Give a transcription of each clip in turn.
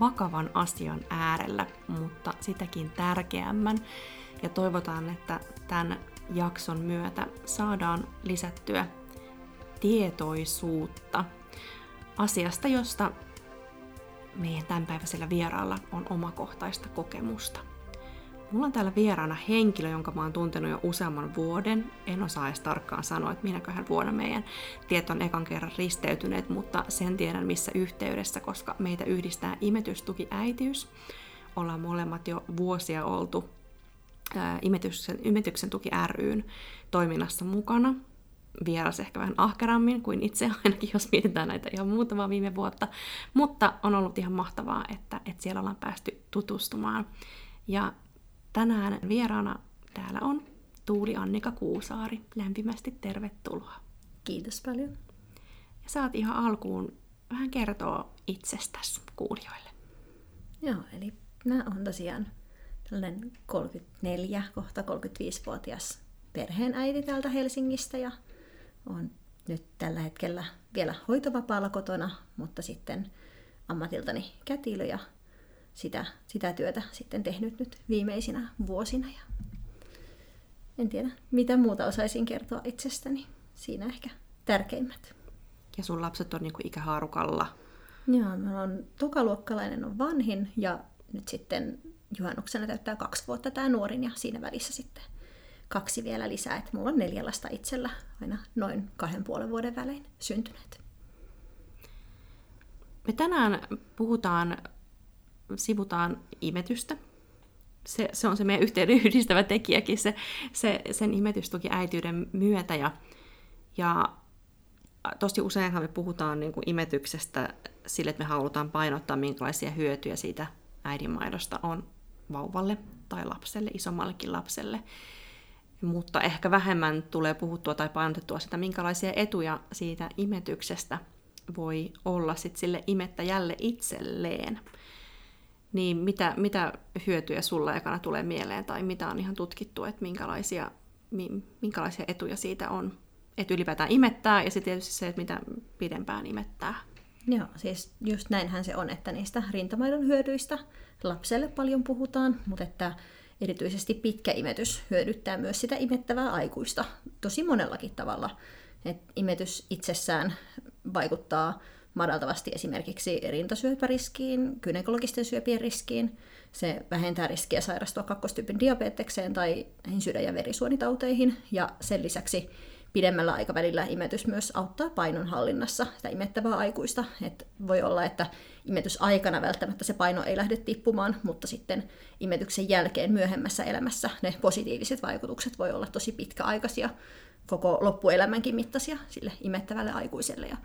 vakavan asian äärellä, mutta sitäkin tärkeämmän. Ja toivotaan, että tämän jakson myötä saadaan lisättyä tietoisuutta asiasta, josta meidän tämänpäiväisellä vieraalla on omakohtaista kokemusta. Mulla on täällä vieraana henkilö, jonka mä oon tuntenut jo useamman vuoden. En osaa edes tarkkaan sanoa, että minäköhän vuonna meidän tiet on ekan kerran risteytyneet, mutta sen tiedän missä yhteydessä, koska meitä yhdistää imetystuki äitiys. Ollaan molemmat jo vuosia oltu imetyksen, imetyksen tuki ryn toiminnassa mukana. Vieras ehkä vähän ahkerammin kuin itse ainakin, jos mietitään näitä ihan muutamaa viime vuotta. Mutta on ollut ihan mahtavaa, että, että siellä ollaan päästy tutustumaan. Ja Tänään vieraana täällä on Tuuli Annika Kuusaari. Lämpimästi tervetuloa. Kiitos paljon. Ja saat ihan alkuun vähän kertoa itsestäsi kuulijoille. Joo, eli mä on tosiaan tällainen 34, kohta 35-vuotias perheenäiti täältä Helsingistä ja on nyt tällä hetkellä vielä hoitovapaalla kotona, mutta sitten ammatiltani kätilö ja sitä, sitä työtä sitten tehnyt nyt viimeisinä vuosina. Ja en tiedä, mitä muuta osaisin kertoa itsestäni. Siinä ehkä tärkeimmät. Ja sun lapset on niinku ikähaarukalla? Joo, mä on tokaluokkalainen on vanhin ja nyt sitten juhannuksena täyttää kaksi vuotta tämä nuorin ja siinä välissä sitten kaksi vielä lisää. Että mulla on neljä lasta itsellä aina noin kahden puolen vuoden välein syntyneet. Me tänään puhutaan sivutaan imetystä. Se, se on se meidän yhteyden yhdistävä tekijäkin, se, se, sen imetystuki äityyden myötä. Ja, ja tosi useinhan me puhutaan niin kuin imetyksestä sille, että me halutaan painottaa, minkälaisia hyötyjä siitä äidinmaidosta on vauvalle tai lapselle, isommallekin lapselle. Mutta ehkä vähemmän tulee puhuttua tai painotettua sitä, minkälaisia etuja siitä imetyksestä voi olla sit sille imettäjälle itselleen niin mitä, mitä hyötyjä sulla ekana tulee mieleen tai mitä on ihan tutkittu, että minkälaisia, minkälaisia etuja siitä on, että ylipäätään imettää ja sitten tietysti se, että mitä pidempään imettää. Joo, siis just näinhän se on, että niistä rintamaidon hyödyistä lapselle paljon puhutaan, mutta että erityisesti pitkä imetys hyödyttää myös sitä imettävää aikuista tosi monellakin tavalla. Et imetys itsessään vaikuttaa madaltavasti esimerkiksi rintasyöpäriskiin, gynekologisten syöpien riskiin. Se vähentää riskiä sairastua kakkostyypin diabetekseen tai sydän- ja verisuonitauteihin. Ja sen lisäksi pidemmällä aikavälillä imetys myös auttaa painonhallinnassa sitä imettävää aikuista. Et voi olla, että imetysaikana välttämättä se paino ei lähde tippumaan, mutta sitten imetyksen jälkeen myöhemmässä elämässä ne positiiviset vaikutukset voi olla tosi pitkäaikaisia, koko loppuelämänkin mittaisia sille imettävälle aikuiselle. Ja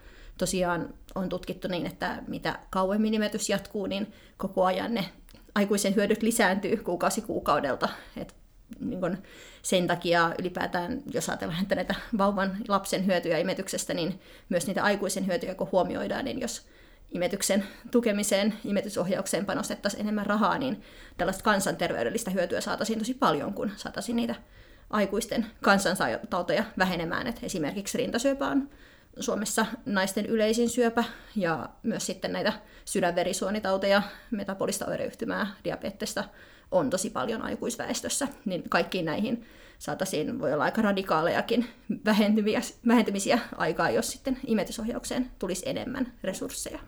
tosiaan on tutkittu niin, että mitä kauemmin nimetys jatkuu, niin koko ajan ne aikuisen hyödyt lisääntyy kuukausi kuukaudelta. Et niin kun sen takia ylipäätään, jos ajatellaan että näitä vauvan lapsen hyötyjä imetyksestä, niin myös niitä aikuisen hyötyjä, kun huomioidaan, niin jos imetyksen tukemiseen, imetysohjaukseen panostettaisiin enemmän rahaa, niin tällaista kansanterveydellistä hyötyä saataisiin tosi paljon, kun saataisiin niitä aikuisten kansantauteja vähenemään. Et esimerkiksi rintasyöpä on Suomessa naisten yleisin syöpä ja myös sitten näitä sydänverisuonitauteja, metabolista oireyhtymää, diabetesta on tosi paljon aikuisväestössä, niin kaikkiin näihin saataisiin, voi olla aika radikaalejakin vähentymisiä aikaa, jos sitten imetysohjaukseen tulisi enemmän resursseja.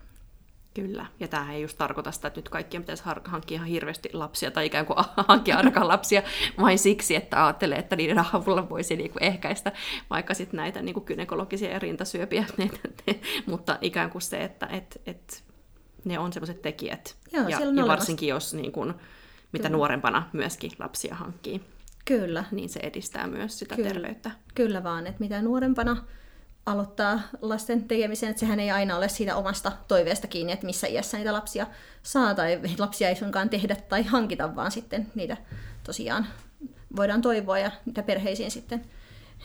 Kyllä, ja tämähän ei just tarkoita sitä, että nyt kaikkien pitäisi hankkia ihan hirveästi lapsia tai ikään kuin hankkia ainakaan lapsia vain siksi, että ajattelee, että niiden avulla voisi niinku ehkäistä vaikka sitten näitä niinku gynekologisia ja rintasyöpiä, mutta ikään kuin se, että et, et ne on sellaiset tekijät, Joo, ja, ja varsinkin jos niin kuin, mitä Kyllä. nuorempana myöskin lapsia hankkii. Kyllä. Niin se edistää myös sitä Kyllä. terveyttä. Kyllä vaan, että mitä nuorempana aloittaa lasten tekemisen, että sehän ei aina ole siitä omasta toiveesta kiinni, että missä iässä niitä lapsia saa, tai lapsia ei suinkaan tehdä tai hankita, vaan sitten niitä tosiaan voidaan toivoa ja mitä perheisiin sitten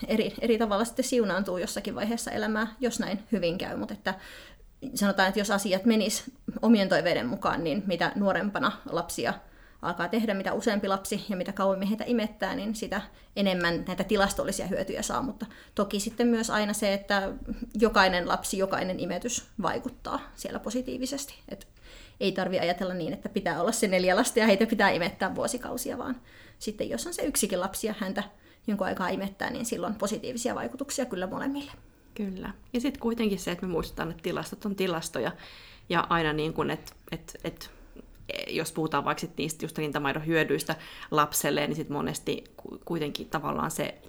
eri, eri tavalla sitten siunaantuu jossakin vaiheessa elämää, jos näin hyvin käy, mutta että sanotaan, että jos asiat menis omien toiveiden mukaan, niin mitä nuorempana lapsia alkaa tehdä, mitä useampi lapsi ja mitä kauemmin heitä imettää, niin sitä enemmän näitä tilastollisia hyötyjä saa. Mutta toki sitten myös aina se, että jokainen lapsi, jokainen imetys vaikuttaa siellä positiivisesti. Et ei tarvi ajatella niin, että pitää olla se neljä lasta ja heitä pitää imettää vuosikausia, vaan sitten jos on se yksikin lapsi ja häntä jonkun aikaa imettää, niin silloin positiivisia vaikutuksia kyllä molemmille. Kyllä. Ja sitten kuitenkin se, että me muistetaan, että tilastot on tilastoja. Ja aina niin kuin, että et, et, jos puhutaan vaikka sit niistä just rintamaidon hyödyistä lapselle, niin sitten monesti kuitenkin tavallaan se,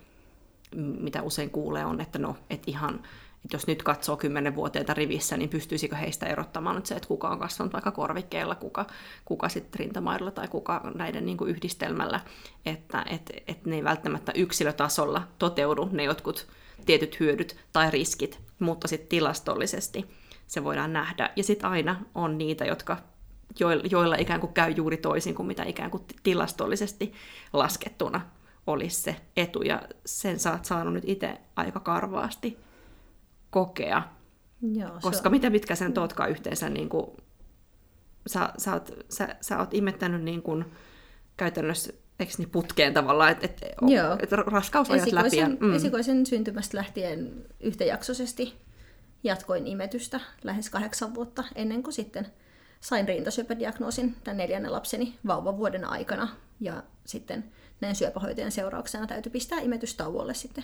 mitä usein kuulee, on, että no, että ihan, että jos nyt katsoo kymmenenvuotiaita rivissä, niin pystyisikö heistä erottamaan nyt se, että kuka on kasvanut vaikka korvikkeella, kuka, kuka sitten rintamaidolla tai kuka näiden niin kuin yhdistelmällä, että et, et ne ei välttämättä yksilötasolla toteudu ne jotkut tietyt hyödyt tai riskit, mutta sitten tilastollisesti se voidaan nähdä. Ja sitten aina on niitä, jotka, joilla ikään kuin käy juuri toisin kuin mitä ikään kuin tilastollisesti laskettuna olisi se etu. Ja sen sä oot saanut nyt itse aika karvaasti kokea. Joo, Koska on... mitä mitkä sen tuotkaan yhteensä, niin kuin, sä, sä, oot, sä, sä oot imettänyt niin kuin, käytännössä eikö niin putkeen tavallaan, että et, et raskausajat esikoisen, läpi. Ja, mm. Esikoisen syntymästä lähtien yhtäjaksoisesti jatkoin imetystä lähes kahdeksan vuotta ennen kuin sitten sain rintasyöpädiagnoosin tämän neljännen lapseni vauvavuoden aikana. Ja sitten näin syöpähoitojen seurauksena täytyy pistää imetystauolle sitten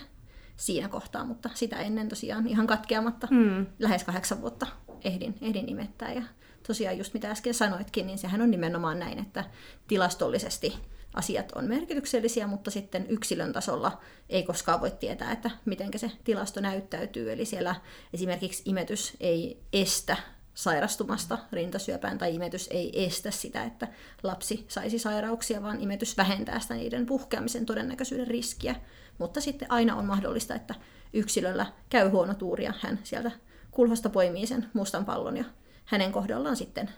siinä kohtaa, mutta sitä ennen tosiaan ihan katkeamatta mm. lähes kahdeksan vuotta ehdin, ehdin imettää. Ja tosiaan just mitä äsken sanoitkin, niin sehän on nimenomaan näin, että tilastollisesti asiat on merkityksellisiä, mutta sitten yksilön tasolla ei koskaan voi tietää, että miten se tilasto näyttäytyy. Eli siellä esimerkiksi imetys ei estä sairastumasta rintasyöpään tai imetys ei estä sitä, että lapsi saisi sairauksia, vaan imetys vähentää sitä niiden puhkeamisen todennäköisyyden riskiä. Mutta sitten aina on mahdollista, että yksilöllä käy huono tuuri ja hän sieltä kulhosta poimii sen mustan pallon ja hänen kohdallaan sitten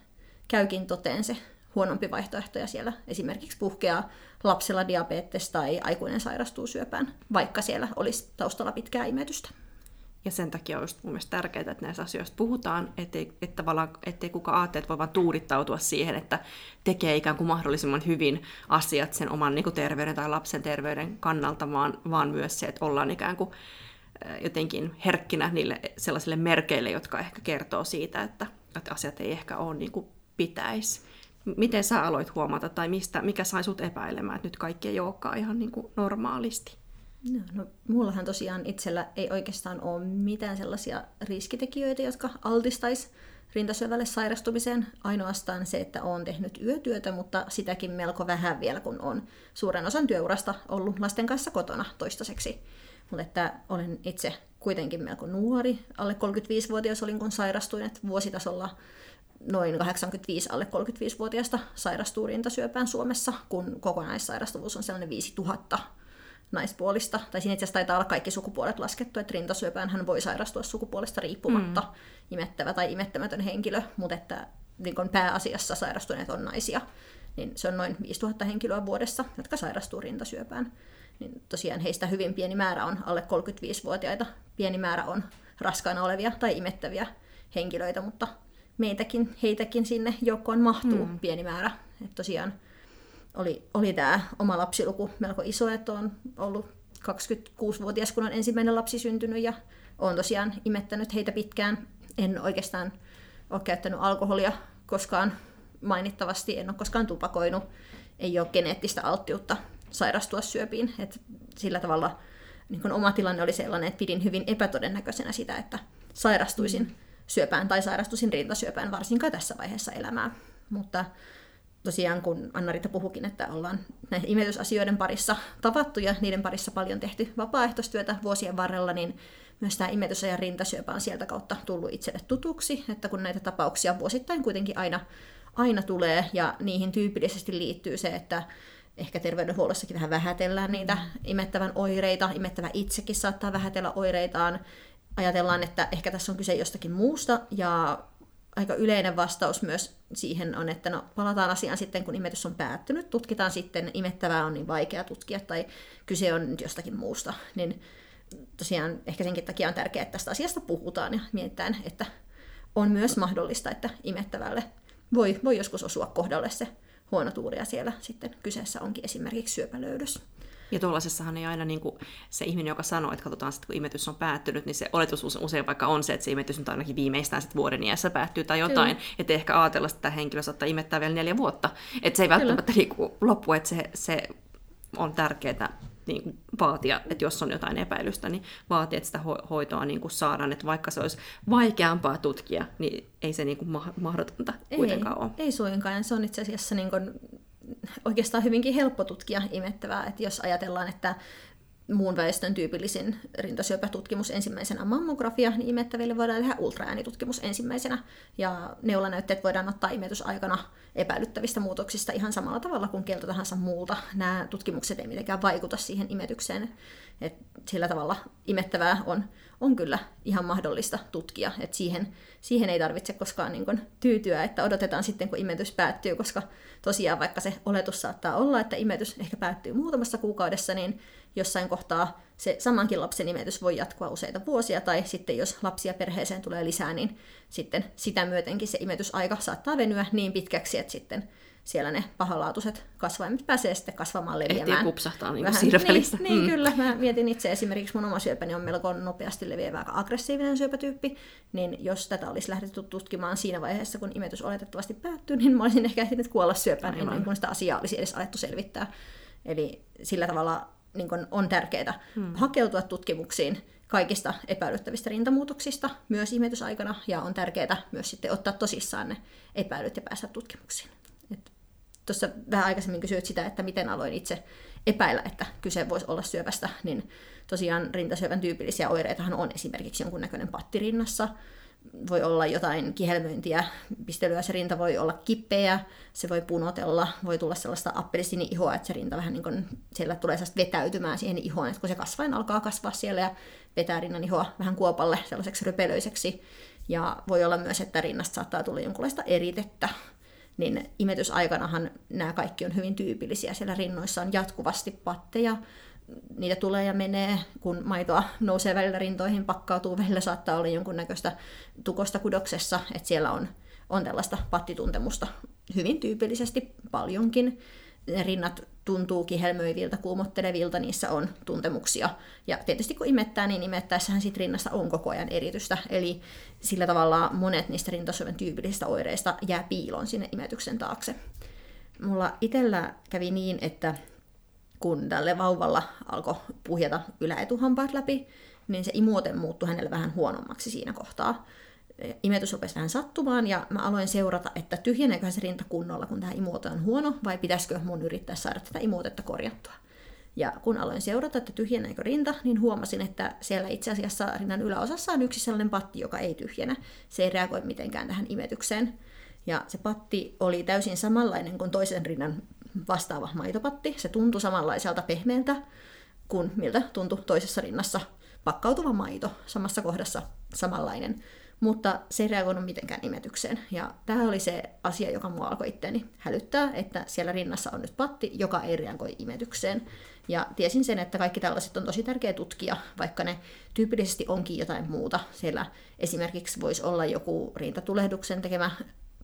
käykin toteen se huonompi vaihtoehto ja siellä esimerkiksi puhkeaa lapsella diabetes tai aikuinen sairastuu syöpään, vaikka siellä olisi taustalla pitkää imetystä. Ja sen takia on just mun mielestä tärkeää, että näistä asioista puhutaan, ettei, että ettei kuka aatteet voi vaan tuudittautua siihen, että tekee ikään kuin mahdollisimman hyvin asiat sen oman niin kuin terveyden tai lapsen terveyden kannalta, vaan, vaan myös se, että ollaan ikään kuin jotenkin herkkinä niille sellaisille merkeille, jotka ehkä kertoo siitä, että, että asiat ei ehkä ole niin kuin pitäisi. Miten sä aloit huomata, tai mistä, mikä sai sut epäilemään, että nyt kaikki ei olekaan ihan niin kuin normaalisti? No, no, mullahan tosiaan itsellä ei oikeastaan ole mitään sellaisia riskitekijöitä, jotka altistais rintasyövälle sairastumiseen. Ainoastaan se, että olen tehnyt yötyötä, mutta sitäkin melko vähän vielä, kun on suuren osan työurasta ollut lasten kanssa kotona toistaiseksi. Mutta että olen itse kuitenkin melko nuori, alle 35-vuotias olin, kun sairastuin, että vuositasolla noin 85 alle 35-vuotiaista sairastuu rintasyöpään Suomessa, kun kokonaissairastuvuus on sellainen 5000 naispuolista. Tai siinä itse asiassa taitaa olla kaikki sukupuolet laskettu, että rintasyöpään hän voi sairastua sukupuolesta riippumatta mm. imettävä tai imettämätön henkilö, mutta että niin kun pääasiassa sairastuneet on naisia. Niin se on noin 5000 henkilöä vuodessa, jotka sairastuu rintasyöpään. Niin tosiaan heistä hyvin pieni määrä on alle 35-vuotiaita. Pieni määrä on raskaana olevia tai imettäviä henkilöitä, mutta meitäkin, heitäkin sinne joukkoon mahtuu mm. pieni määrä. Et tosiaan oli, oli tämä oma lapsiluku melko iso, että on ollut 26-vuotias, kun on ensimmäinen lapsi syntynyt ja olen tosiaan imettänyt heitä pitkään. En oikeastaan ole käyttänyt alkoholia koskaan mainittavasti, en ole koskaan tupakoinut, ei ole geneettistä alttiutta sairastua syöpiin. Et sillä tavalla niin oma tilanne oli sellainen, että pidin hyvin epätodennäköisenä sitä, että sairastuisin mm syöpään tai sairastuisin rintasyöpään, varsinkaan tässä vaiheessa elämää. Mutta tosiaan kun Anna-Riita puhukin, että ollaan näiden imetysasioiden parissa tavattu ja niiden parissa paljon tehty vapaaehtoistyötä vuosien varrella, niin myös tämä imetys- ja rintasyöpä on sieltä kautta tullut itselle tutuksi, että kun näitä tapauksia vuosittain kuitenkin aina, aina tulee ja niihin tyypillisesti liittyy se, että ehkä terveydenhuollossakin vähän vähätellään niitä imettävän oireita, imettävä itsekin saattaa vähätellä oireitaan, ajatellaan, että ehkä tässä on kyse jostakin muusta, ja aika yleinen vastaus myös siihen on, että no palataan asiaan sitten, kun imetys on päättynyt, tutkitaan sitten, imettävää on niin vaikea tutkia, tai kyse on nyt jostakin muusta, niin tosiaan ehkä senkin takia on tärkeää, että tästä asiasta puhutaan ja mietitään, että on myös mahdollista, että imettävälle voi, voi joskus osua kohdalle se huono tuuri ja siellä sitten kyseessä onkin esimerkiksi syöpälöydös. Ja tuollaisessahan ei aina niin kuin se ihminen, joka sanoo, että katsotaan sitten, kun imetys on päättynyt, niin se oletus usein vaikka on se, että se imetys nyt ainakin viimeistään sitten vuoden iässä päättyy tai jotain. Että ehkä ajatella, että tämä henkilö saattaa imettää vielä neljä vuotta. Että se ei välttämättä niin loppu, että se, se on tärkeää niin kuin vaatia, että jos on jotain epäilystä, niin vaatia, että sitä hoitoa niin kuin saadaan. Että vaikka se olisi vaikeampaa tutkia, niin ei se niin kuin mahdotonta kuitenkaan ei, ole. Ei suinkaan. Se on itse asiassa niin kuin oikeastaan hyvinkin helppo tutkia imettävää. Että jos ajatellaan, että muun väestön tyypillisin rintasyöpätutkimus ensimmäisenä mammografia, niin imettäville voidaan tehdä ultraäänitutkimus ensimmäisenä. Ja neulanäytteet voidaan ottaa imetysaikana epäilyttävistä muutoksista ihan samalla tavalla kuin keltä tahansa muulta. Nämä tutkimukset ei mitenkään vaikuta siihen imetykseen. Et sillä tavalla imettävää on, on kyllä ihan mahdollista tutkia. Et siihen, siihen ei tarvitse koskaan niin kun tyytyä, että odotetaan sitten, kun imetys päättyy, koska tosiaan vaikka se oletus saattaa olla, että imetys ehkä päättyy muutamassa kuukaudessa, niin jossain kohtaa se samankin lapsen nimetys voi jatkua useita vuosia, tai sitten jos lapsia perheeseen tulee lisää, niin sitten sitä myötenkin se imetysaika saattaa venyä niin pitkäksi, että sitten siellä ne pahalaatuiset kasvaimet pääsee sitten kasvamaan leviämään. Ehtii kupsahtaa niin Vähän, siinä välissä. Niin, niin mm. kyllä. Mä mietin itse esimerkiksi mun oma syöpäni on melko nopeasti leviävä aggressiivinen syöpätyyppi, niin jos tätä olisi lähdetty tutkimaan siinä vaiheessa, kun imetys oletettavasti päättyy, niin mä olisin ehkä ehtinyt kuolla syöpään Aivan. ennen kuin sitä asiaa olisi edes alettu selvittää. Eli sillä tavalla niin on tärkeää hmm. hakeutua tutkimuksiin kaikista epäilyttävistä rintamuutoksista myös imetysaikana, ja on tärkeää myös sitten ottaa tosissaan ne epäilyt ja päästä tutkimuksiin. Tuossa vähän aikaisemmin kysyit sitä, että miten aloin itse epäillä, että kyse voisi olla syövästä, niin tosiaan rintasyövän tyypillisiä oireitahan on esimerkiksi jonkunnäköinen patti rinnassa, voi olla jotain kihelmöintiä, pistelyä, se rinta voi olla kipeä, se voi punotella, voi tulla sellaista appelsiini-ihoa, että se rinta vähän niin kuin, siellä tulee vetäytymään siihen ihoon, että kun se kasvain alkaa kasvaa siellä ja vetää rinnan ihoa vähän kuopalle sellaiseksi rypelöiseksi. Ja voi olla myös, että rinnasta saattaa tulla jonkunlaista eritettä, niin imetysaikanahan nämä kaikki on hyvin tyypillisiä. Siellä rinnoissa on jatkuvasti patteja, niitä tulee ja menee, kun maitoa nousee välillä rintoihin, pakkautuu, välillä saattaa olla jonkunnäköistä tukosta kudoksessa, että siellä on, on tällaista pattituntemusta hyvin tyypillisesti paljonkin. Ne rinnat tuntuu kihelmöiviltä, kuumottelevilta, niissä on tuntemuksia. Ja tietysti kun imettää, niin imettäessähän siitä rinnasta on koko ajan eritystä. Eli sillä tavalla monet niistä rintasyövän tyypillisistä oireista jää piiloon sinne imetyksen taakse. Mulla itsellä kävi niin, että kun tälle vauvalla alkoi puhjata yläetuhampaat läpi, niin se imuote muuttui hänelle vähän huonommaksi siinä kohtaa. Imetys rupesi vähän sattumaan ja mä aloin seurata, että tyhjeneekö se rinta kunnolla, kun tämä imuote on huono, vai pitäisikö mun yrittää saada tätä imuotetta korjattua. Ja kun aloin seurata, että tyhjeneekö rinta, niin huomasin, että siellä itse asiassa rinnan yläosassa on yksi sellainen patti, joka ei tyhjenä. Se ei reagoi mitenkään tähän imetykseen. Ja se patti oli täysin samanlainen kuin toisen rinnan vastaava maitopatti. Se tuntui samanlaiselta pehmeältä kuin miltä tuntui toisessa rinnassa pakkautuva maito, samassa kohdassa samanlainen, mutta se ei reagoinut mitenkään imetykseen. Ja tämä oli se asia, joka mua alkoi itteeni hälyttää, että siellä rinnassa on nyt patti, joka ei reagoi imetykseen. Ja tiesin sen, että kaikki tällaiset on tosi tärkeä tutkia, vaikka ne tyypillisesti onkin jotain muuta. Siellä esimerkiksi voisi olla joku rintatulehduksen tekemä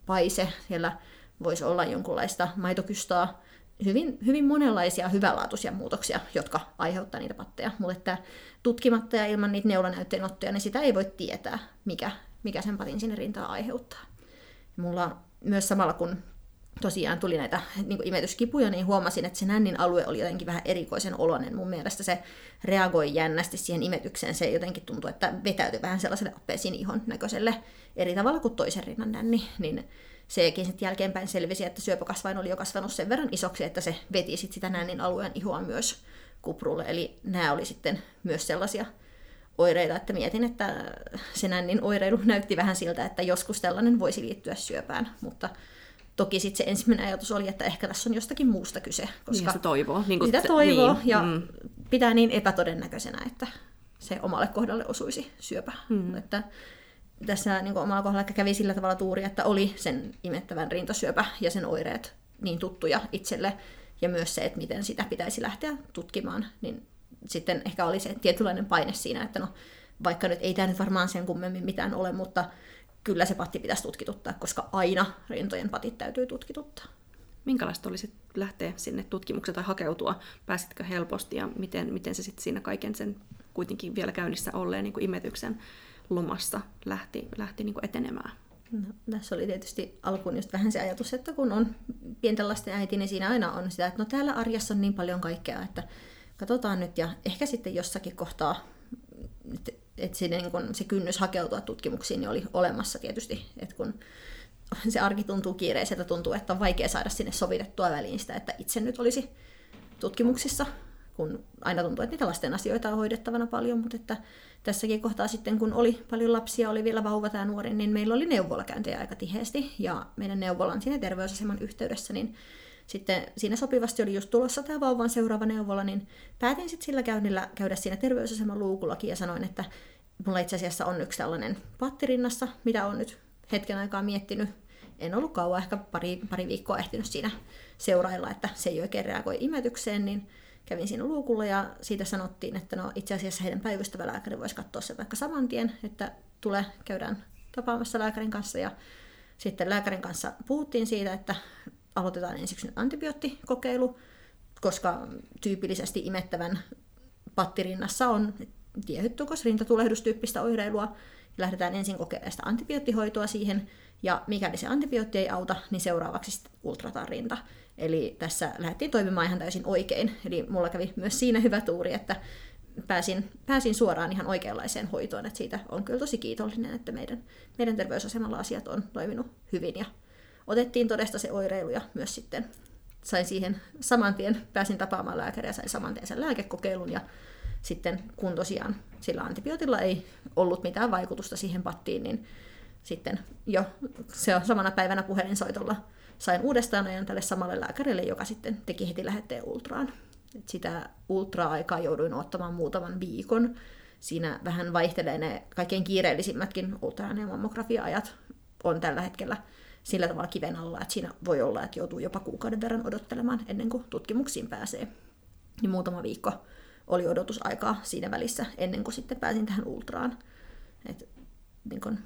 paise, siellä voisi olla jonkunlaista maitokystaa, hyvin, hyvin monenlaisia hyvälaatuisia muutoksia, jotka aiheuttaa niitä patteja, mutta että tutkimatta ja ilman niitä neulanäytteenottoja, niin sitä ei voi tietää, mikä, mikä sen patin sinne rintaan aiheuttaa. Mulla myös samalla kun tosiaan tuli näitä niin imetyskipuja, niin huomasin, että se nännin alue oli jotenkin vähän erikoisen oloinen. Mun mielestä se reagoi jännästi siihen imetykseen. Se jotenkin tuntui, että vetäytyi vähän sellaiselle ihon näköiselle eri tavalla kuin toisen rinnan nänni. Niin sekin sitten jälkeenpäin selvisi, että syöpäkasvain oli jo kasvanut sen verran isoksi, että se veti sit sitä nännin alueen ihoa myös kuprulle. Eli nämä oli sitten myös sellaisia oireita, että mietin, että se nännin oireilu näytti vähän siltä, että joskus tällainen voisi liittyä syöpään, mutta toki sitten se ensimmäinen ajatus oli, että ehkä tässä on jostakin muusta kyse. Koska niin, se toivoo. Niin sitä toivoo niin, ja mm. pitää niin epätodennäköisenä, että se omalle kohdalle osuisi syöpä. Hmm. Että tässä niin omalla kohdalla kävi sillä tavalla tuuri, että oli sen imettävän rintasyöpä ja sen oireet niin tuttuja itselle, ja myös se, että miten sitä pitäisi lähteä tutkimaan, niin sitten ehkä oli se tietynlainen paine siinä, että no, vaikka nyt ei tämä nyt varmaan sen kummemmin mitään ole, mutta kyllä se patti pitäisi tutkituttaa, koska aina rintojen patit täytyy tutkituttaa. Minkälaista olisi lähteä sinne tutkimukseen tai hakeutua? Pääsitkö helposti ja miten, miten se sitten siinä kaiken sen kuitenkin vielä käynnissä olleen niin kuin imetyksen lomassa lähti, lähti niin kuin etenemään? No, tässä oli tietysti alkuun just vähän se ajatus, että kun on pienten lasten äiti, niin siinä aina on sitä, että no täällä arjessa on niin paljon kaikkea, että katsotaan nyt ja ehkä sitten jossakin kohtaa, että, että siinä niin kun se kynnys hakeutua tutkimuksiin niin oli olemassa tietysti, että kun se arki tuntuu kiireiseltä, tuntuu, että on vaikea saada sinne sovitettua väliin sitä, että itse nyt olisi tutkimuksissa, kun aina tuntuu, että niitä lasten asioita on hoidettavana paljon, mutta että tässäkin kohtaa sitten, kun oli paljon lapsia, oli vielä vauva tai nuori, niin meillä oli neuvolakäyntejä aika tiheesti, ja meidän neuvolan siinä terveysaseman yhteydessä, niin sitten siinä sopivasti oli just tulossa tämä vauvan seuraava neuvola, niin päätin sitten sillä käynnillä käydä siinä terveysaseman luukullakin ja sanoin, että mulla itse asiassa on yksi tällainen pattirinnassa, mitä on nyt hetken aikaa miettinyt. En ollut kauan, ehkä pari, pari viikkoa ehtinyt siinä seurailla, että se ei oikein reagoi imetykseen, niin kävin siinä luukulla ja siitä sanottiin, että no itse asiassa heidän päivystävä lääkäri voisi katsoa sen vaikka saman tien, että tule, käydään tapaamassa lääkärin kanssa ja sitten lääkärin kanssa puhuttiin siitä, että aloitetaan ensiksi nyt antibiootikokeilu, koska tyypillisesti imettävän pattirinnassa on rintatulehdusta oireilua. Lähdetään ensin kokeilemaan sitä antibioottihoitoa siihen, ja mikäli se antibiootti ei auta, niin seuraavaksi sitten ultrataan rinta. Eli tässä lähdettiin toimimaan ihan täysin oikein. Eli mulla kävi myös siinä hyvä tuuri, että pääsin, pääsin suoraan ihan oikeanlaiseen hoitoon. Että siitä on kyllä tosi kiitollinen, että meidän, meidän terveysasemalla asiat on toiminut hyvin. Ja otettiin todesta se oireilu ja myös sitten sain siihen saman tien, pääsin tapaamaan lääkäriä sain saman tien sen lääkekokeilun. Ja sitten kun tosiaan sillä antibiootilla ei ollut mitään vaikutusta siihen pattiin, niin sitten jo se on samana päivänä puhelinsoitolla sain uudestaan ajan tälle samalle lääkärille, joka sitten teki heti lähetteen ultraan. Et sitä ultra-aikaa jouduin ottamaan muutaman viikon. Siinä vähän vaihtelee ne kaikkein kiireellisimmätkin ultraan ja mammografia-ajat on tällä hetkellä sillä tavalla kiven alla, että siinä voi olla, että joutuu jopa kuukauden verran odottelemaan ennen kuin tutkimuksiin pääsee. Niin muutama viikko oli odotusaikaa siinä välissä ennen kuin sitten pääsin tähän ultraan. Et, niin kun,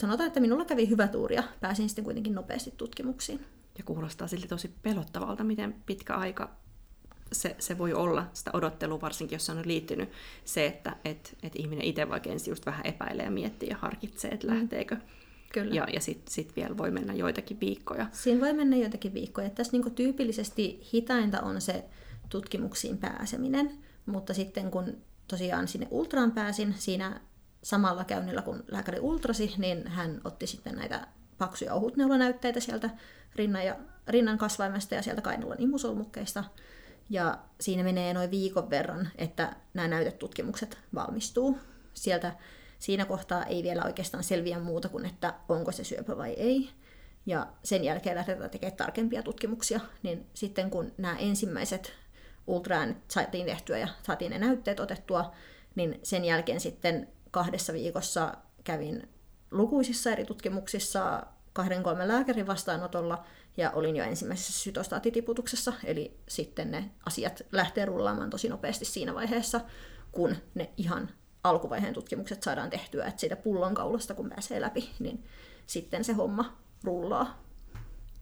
sanotaan, että minulla kävi hyvä tuuri ja pääsin sitten kuitenkin nopeasti tutkimuksiin. Ja kuulostaa silti tosi pelottavalta, miten pitkä aika se, se voi olla sitä odottelua, varsinkin jos on liittynyt se, että et, et ihminen itse vaikka ensin just vähän epäilee ja miettii ja harkitsee, että mm. lähteekö. Kyllä. Ja, ja sitten sit vielä voi mennä joitakin viikkoja. Siinä voi mennä joitakin viikkoja. Tässä niinku tyypillisesti hitainta on se tutkimuksiin pääseminen, mutta sitten kun tosiaan sinne ultraan pääsin, siinä samalla käynnillä kun lääkäri ultrasi, niin hän otti sitten näitä paksuja ohutneulonäytteitä sieltä rinnan, ja, rinnan kasvaimesta ja sieltä kainulan imusolmukkeista. Ja siinä menee noin viikon verran, että nämä näytetutkimukset valmistuu. Sieltä siinä kohtaa ei vielä oikeastaan selviä muuta kuin, että onko se syöpä vai ei. Ja sen jälkeen lähdetään tekemään tarkempia tutkimuksia. Niin sitten kun nämä ensimmäiset ultraäänit saatiin tehtyä ja saatiin ne näytteet otettua, niin sen jälkeen sitten kahdessa viikossa kävin lukuisissa eri tutkimuksissa kahden kolmen lääkärin vastaanotolla ja olin jo ensimmäisessä sytostaattitiputuksessa, eli sitten ne asiat lähtee rullaamaan tosi nopeasti siinä vaiheessa, kun ne ihan alkuvaiheen tutkimukset saadaan tehtyä, että siitä pullonkaulasta kun pääsee läpi, niin sitten se homma rullaa.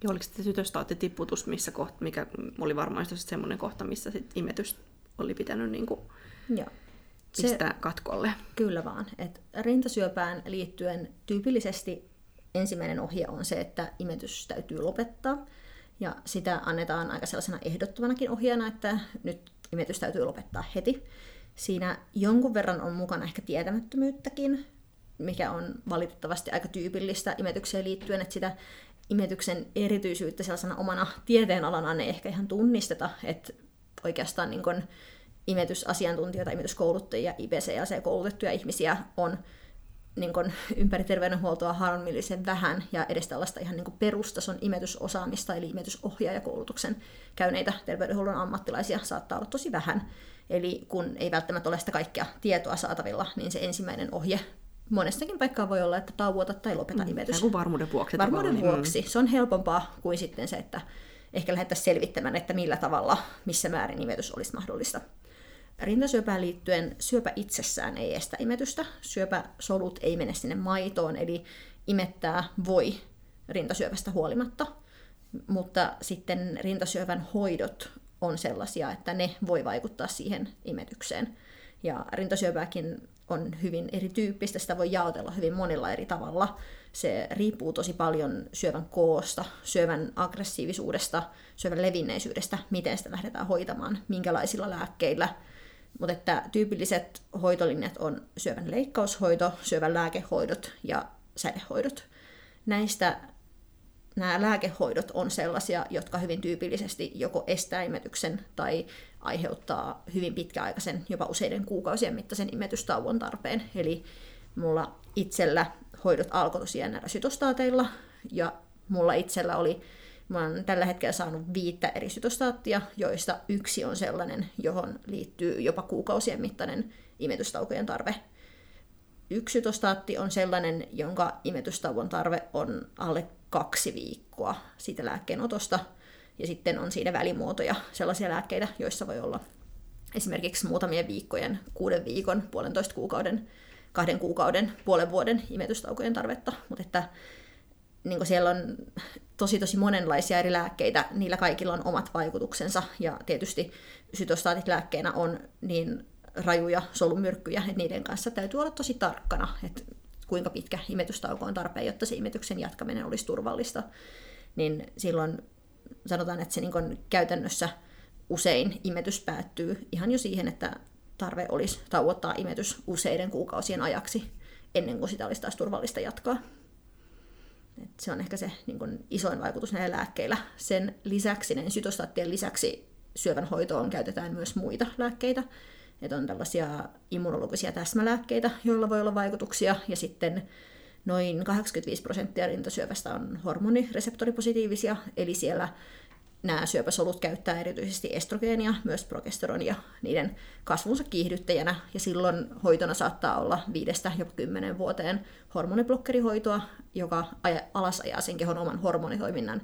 Joo, oliko se sytostaattitiputus, missä kohta, mikä oli varmaan semmoinen kohta, missä sit imetys oli pitänyt niin kuin Joo pistää se, katkolle. Kyllä vaan. Et rintasyöpään liittyen tyypillisesti ensimmäinen ohje on se, että imetys täytyy lopettaa. Ja sitä annetaan aika sellaisena ehdottomanakin ohjeena, että nyt imetys täytyy lopettaa heti. Siinä jonkun verran on mukana ehkä tietämättömyyttäkin, mikä on valitettavasti aika tyypillistä imetykseen liittyen, että sitä imetyksen erityisyyttä sellaisena omana tieteenalana ei ehkä ihan tunnisteta, että oikeastaan niin kun imetysasiantuntijoita, imetyskouluttajia, IPCAC-koulutettuja ihmisiä on niin kuin, ympäri terveydenhuoltoa harmillisen vähän ja edes tällaista ihan niin kuin perustason imetysosaamista, eli imetysohjaajakoulutuksen käyneitä terveydenhuollon ammattilaisia saattaa olla tosi vähän. Eli kun ei välttämättä ole sitä kaikkea tietoa saatavilla, niin se ensimmäinen ohje monestakin paikkaa voi olla, että tauota tai lopeta mm, imetys. Kuin varmuuden vuoksi. Varmuuden vuoksi. Mm. Se on helpompaa kuin sitten se, että ehkä lähdettäisiin selvittämään, että millä tavalla, missä määrin imetys olisi mahdollista. Rintasyöpään liittyen syöpä itsessään ei estä imetystä. Syöpäsolut ei mene sinne maitoon, eli imettää voi rintasyövästä huolimatta. Mutta sitten rintasyövän hoidot on sellaisia, että ne voi vaikuttaa siihen imetykseen. Ja rintasyöpääkin on hyvin erityyppistä, sitä voi jaotella hyvin monilla eri tavalla. Se riippuu tosi paljon syövän koosta, syövän aggressiivisuudesta, syövän levinneisyydestä, miten sitä lähdetään hoitamaan, minkälaisilla lääkkeillä. Mutta että tyypilliset hoitolinjat on syövän leikkaushoito, syövän lääkehoidot ja sädehoidot. Näistä nämä lääkehoidot on sellaisia, jotka hyvin tyypillisesti joko estää imetyksen tai aiheuttaa hyvin pitkäaikaisen, jopa useiden kuukausien mittaisen imetystauon tarpeen. Eli mulla itsellä hoidot alkoi tosiaan näillä sytostaateilla, ja mulla itsellä oli, mä oon tällä hetkellä saanut viittä eri sytostaattia, joista yksi on sellainen, johon liittyy jopa kuukausien mittainen imetystaukojen tarve. Yksi sytostaatti on sellainen, jonka imetystauon tarve on alle kaksi viikkoa siitä lääkkeen otosta. Ja sitten on siinä välimuotoja, sellaisia lääkkeitä, joissa voi olla esimerkiksi muutamien viikkojen, kuuden viikon, puolentoista kuukauden, kahden kuukauden, puolen vuoden imetystaukojen tarvetta. Mutta että niin siellä on tosi tosi monenlaisia eri lääkkeitä, niillä kaikilla on omat vaikutuksensa, ja tietysti sytostaatit lääkkeenä on niin rajuja solumyrkkyjä, että niiden kanssa täytyy olla tosi tarkkana, että kuinka pitkä imetystauko on tarpeen, jotta se imetyksen jatkaminen olisi turvallista, niin silloin sanotaan, että se niin käytännössä usein imetys päättyy ihan jo siihen, että tarve olisi tauottaa imetys useiden kuukausien ajaksi ennen kuin sitä olisi taas turvallista jatkaa. Et se on ehkä se niin kuin isoin vaikutus näillä lääkkeillä. Sen lisäksi, näiden sytostaattien lisäksi syövän hoitoon käytetään myös muita lääkkeitä, että on tällaisia immunologisia täsmälääkkeitä, joilla voi olla vaikutuksia, ja sitten noin 85 prosenttia rintasyövästä on hormonireseptoripositiivisia, eli siellä nämä syöpäsolut käyttää erityisesti estrogeenia, myös progesteronia niiden kasvunsa kiihdyttäjänä, ja silloin hoitona saattaa olla viidestä jopa kymmenen vuoteen hormoniblokkerihoitoa, joka alasajaa sen kehon oman hormonitoiminnan,